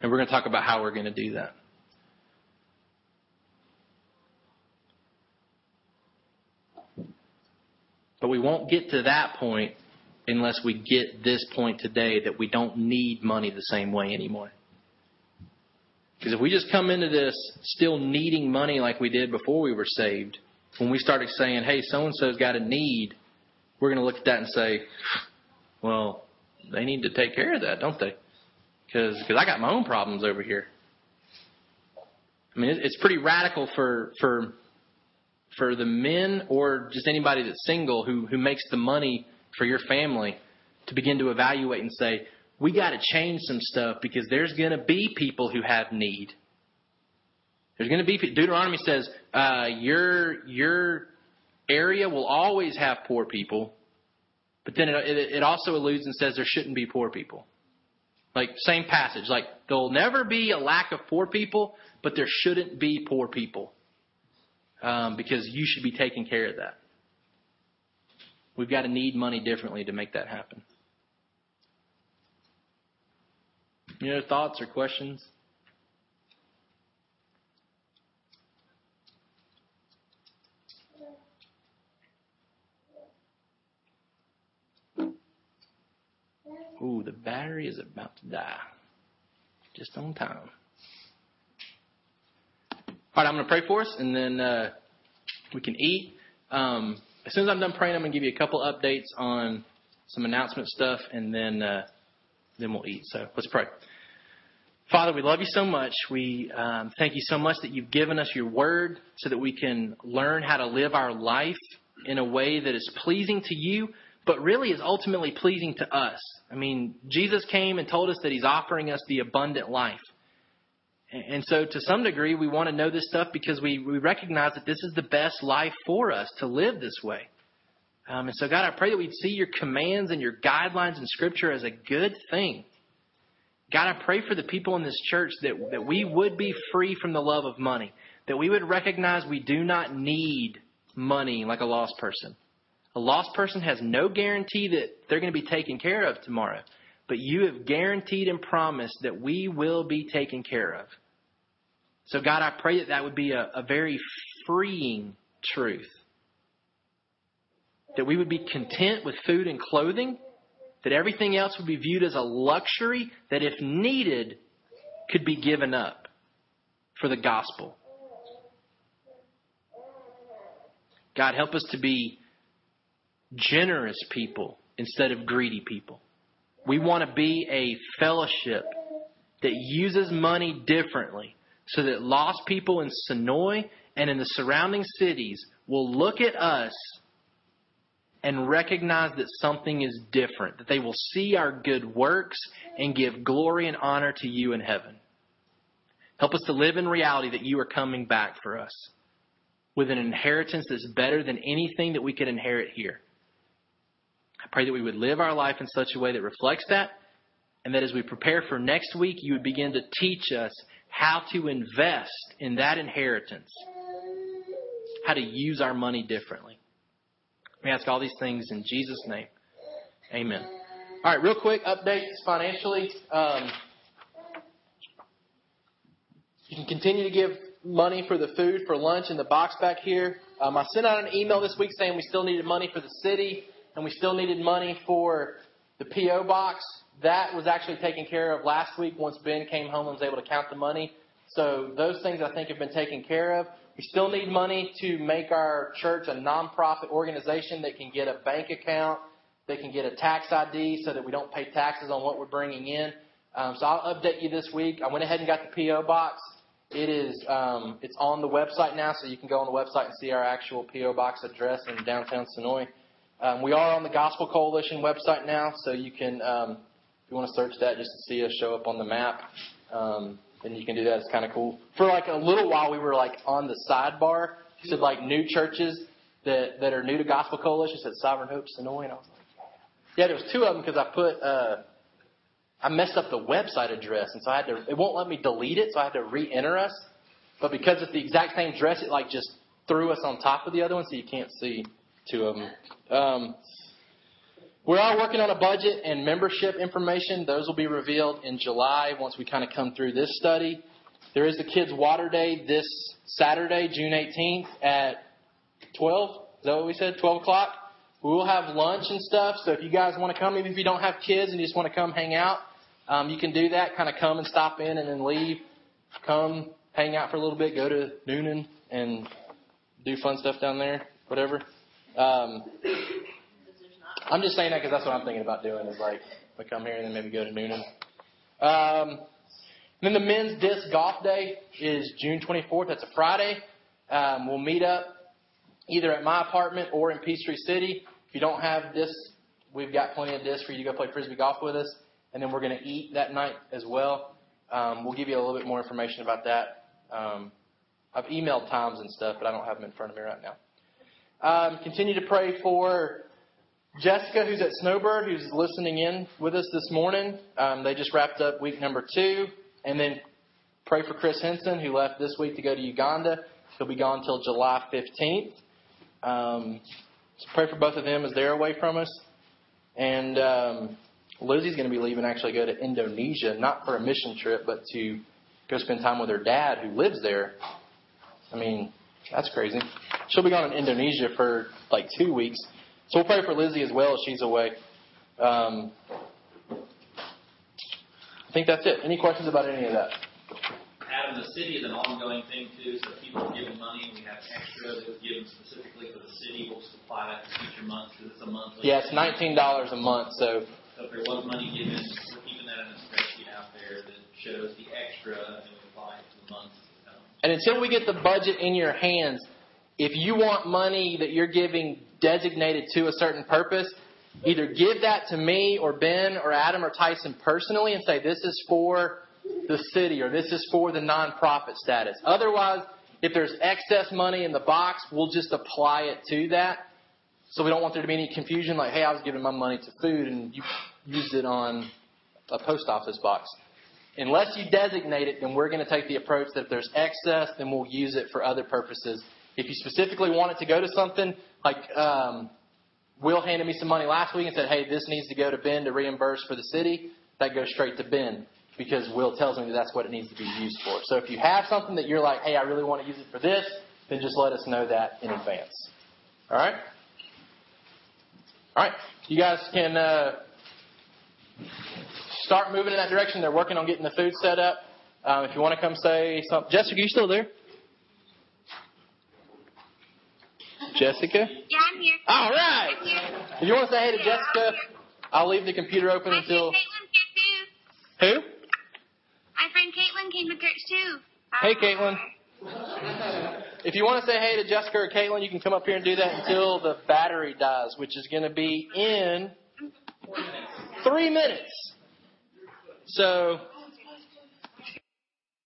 And we're going to talk about how we're going to do that. But we won't get to that point unless we get this point today that we don't need money the same way anymore. Because if we just come into this still needing money like we did before we were saved, when we started saying, hey, so and so's got a need, we're going to look at that and say, well, they need to take care of that, don't they? Because cause I got my own problems over here. I mean, it's pretty radical for for for the men or just anybody that's single who who makes the money for your family to begin to evaluate and say, we got to change some stuff because there's going to be people who have need. There's going to be Deuteronomy says uh, your your area will always have poor people, but then it, it, also alludes and says there shouldn't be poor people. Like same passage, like there'll never be a lack of poor people, but there shouldn't be poor people um, because you should be taking care of that. We've got to need money differently to make that happen. Any other thoughts or questions? Ooh, the battery is about to die. Just on time. All right, I'm going to pray for us, and then uh, we can eat. Um, as soon as I'm done praying, I'm going to give you a couple updates on some announcement stuff, and then uh, then we'll eat. So let's pray. Father, we love you so much. We um, thank you so much that you've given us your word so that we can learn how to live our life in a way that is pleasing to you, but really is ultimately pleasing to us. I mean, Jesus came and told us that he's offering us the abundant life. And so, to some degree, we want to know this stuff because we, we recognize that this is the best life for us to live this way. Um, and so, God, I pray that we'd see your commands and your guidelines in Scripture as a good thing. God, I pray for the people in this church that, that we would be free from the love of money, that we would recognize we do not need money like a lost person. A lost person has no guarantee that they're going to be taken care of tomorrow, but you have guaranteed and promised that we will be taken care of. So, God, I pray that that would be a, a very freeing truth that we would be content with food and clothing, that everything else would be viewed as a luxury that, if needed, could be given up for the gospel. God, help us to be generous people instead of greedy people. We want to be a fellowship that uses money differently so that lost people in Senoia and in the surrounding cities will look at us and recognize that something is different, that they will see our good works and give glory and honor to you in heaven. Help us to live in reality that you are coming back for us with an inheritance that's better than anything that we could inherit here. I pray that we would live our life in such a way that reflects that, and that as we prepare for next week, you would begin to teach us how to invest in that inheritance, how to use our money differently. We ask all these things in Jesus' name. Amen. All right, real quick updates financially. Um, you can continue to give money for the food for lunch in the box back here. Um, I sent out an email this week saying we still needed money for the city and we still needed money for the PO box. That was actually taken care of last week once Ben came home and was able to count the money. So those things I think have been taken care of. We still need money to make our church a nonprofit organization that can get a bank account, that can get a tax ID so that we don't pay taxes on what we're bringing in. Um, so I'll update you this week. I went ahead and got the PO box. It is um, it's on the website now, so you can go on the website and see our actual PO box address in downtown Senoia. Um, we are on the Gospel Coalition website now, so you can um, if you want to search that just to see us show up on the map. Um, and you can do that. It's kind of cool. For like a little while, we were like on the sidebar. It said like new churches that that are new to Gospel Coalition. It said Sovereign Hope Senoia, and I was like, yeah, there was two of them because I put uh, I messed up the website address, and so I had to. It won't let me delete it, so I had to re-enter us. But because it's the exact same address, it like just threw us on top of the other one, so you can't see two of them. Um, we are all working on a budget and membership information. Those will be revealed in July once we kind of come through this study. There is the Kids Water Day this Saturday, June 18th at 12. Is that what we said? 12 o'clock? We will have lunch and stuff. So if you guys want to come, even if you don't have kids and you just want to come hang out, um, you can do that. Kind of come and stop in and then leave. Come hang out for a little bit. Go to Newnan and do fun stuff down there. Whatever. Um, I'm just saying that because that's what I'm thinking about doing. Is like We come here and then maybe go to Newnan. Um, then the men's disc golf day is June 24th. That's a Friday. Um, we'll meet up either at my apartment or in Peachtree City. If you don't have discs, we've got plenty of discs for you to go play frisbee golf with us. And then we're going to eat that night as well. Um, we'll give you a little bit more information about that. Um, I've emailed times and stuff, but I don't have them in front of me right now. Um, continue to pray for Jessica, who's at Snowbird, who's listening in with us this morning. Um, they just wrapped up week number two. And then pray for Chris Henson, who left this week to go to Uganda. He'll be gone until July 15th. Um, so pray for both of them as they're away from us. And um, Lizzie's going to be leaving actually go to Indonesia, not for a mission trip, but to go spend time with her dad who lives there. I mean, that's crazy. She'll be gone in Indonesia for like two weeks. So we'll pray for Lizzie as well as she's away. Um, I think that's it. Any questions about any of that? Adam, the city is an ongoing thing too, so people are giving money and we have extra that was given specifically for the city. We'll supply that to future months because it's a monthly. Yeah, it's nineteen dollars a month, so So if there was money given, we're keeping that in a spreadsheet out there that shows the extra and we apply it to the months to come. And until we get the budget in your hands, if you want money that you're giving designated to a certain purpose, either give that to me or Ben or Adam or Tyson personally and say this is for the city or this is for the nonprofit status. Otherwise, if there's excess money in the box, we'll just apply it to that. So we don't want there to be any confusion like, hey, I was giving my money to food and you used it on a post office box. Unless you designate it, then we're going to take the approach that if there's excess, then we'll use it for other purposes. If you specifically want it to go to something, like um, Will handed me some money last week and said, hey, this needs to go to Ben to reimburse for the city, that goes straight to Ben because Will tells me that that's what it needs to be used for. So if you have something that you're like, hey, I really want to use it for this, then just let us know that in advance. All right? All right. You guys can uh, start moving in that direction. They're working on getting the food set up. Um, if you want to come say something. Jessica, are you still there? Jessica? Yeah, I'm here. All right. Here. If you want to say hey to Yeah, Jessica. I'll leave the computer open My until. friend Caitlin's here too. Who? My friend Caitlin came to church too. Hey, Caitlin. If you want to say hey to Jessica or Caitlin, you can come up here and do that until the battery dies, which is going to be in three minutes. So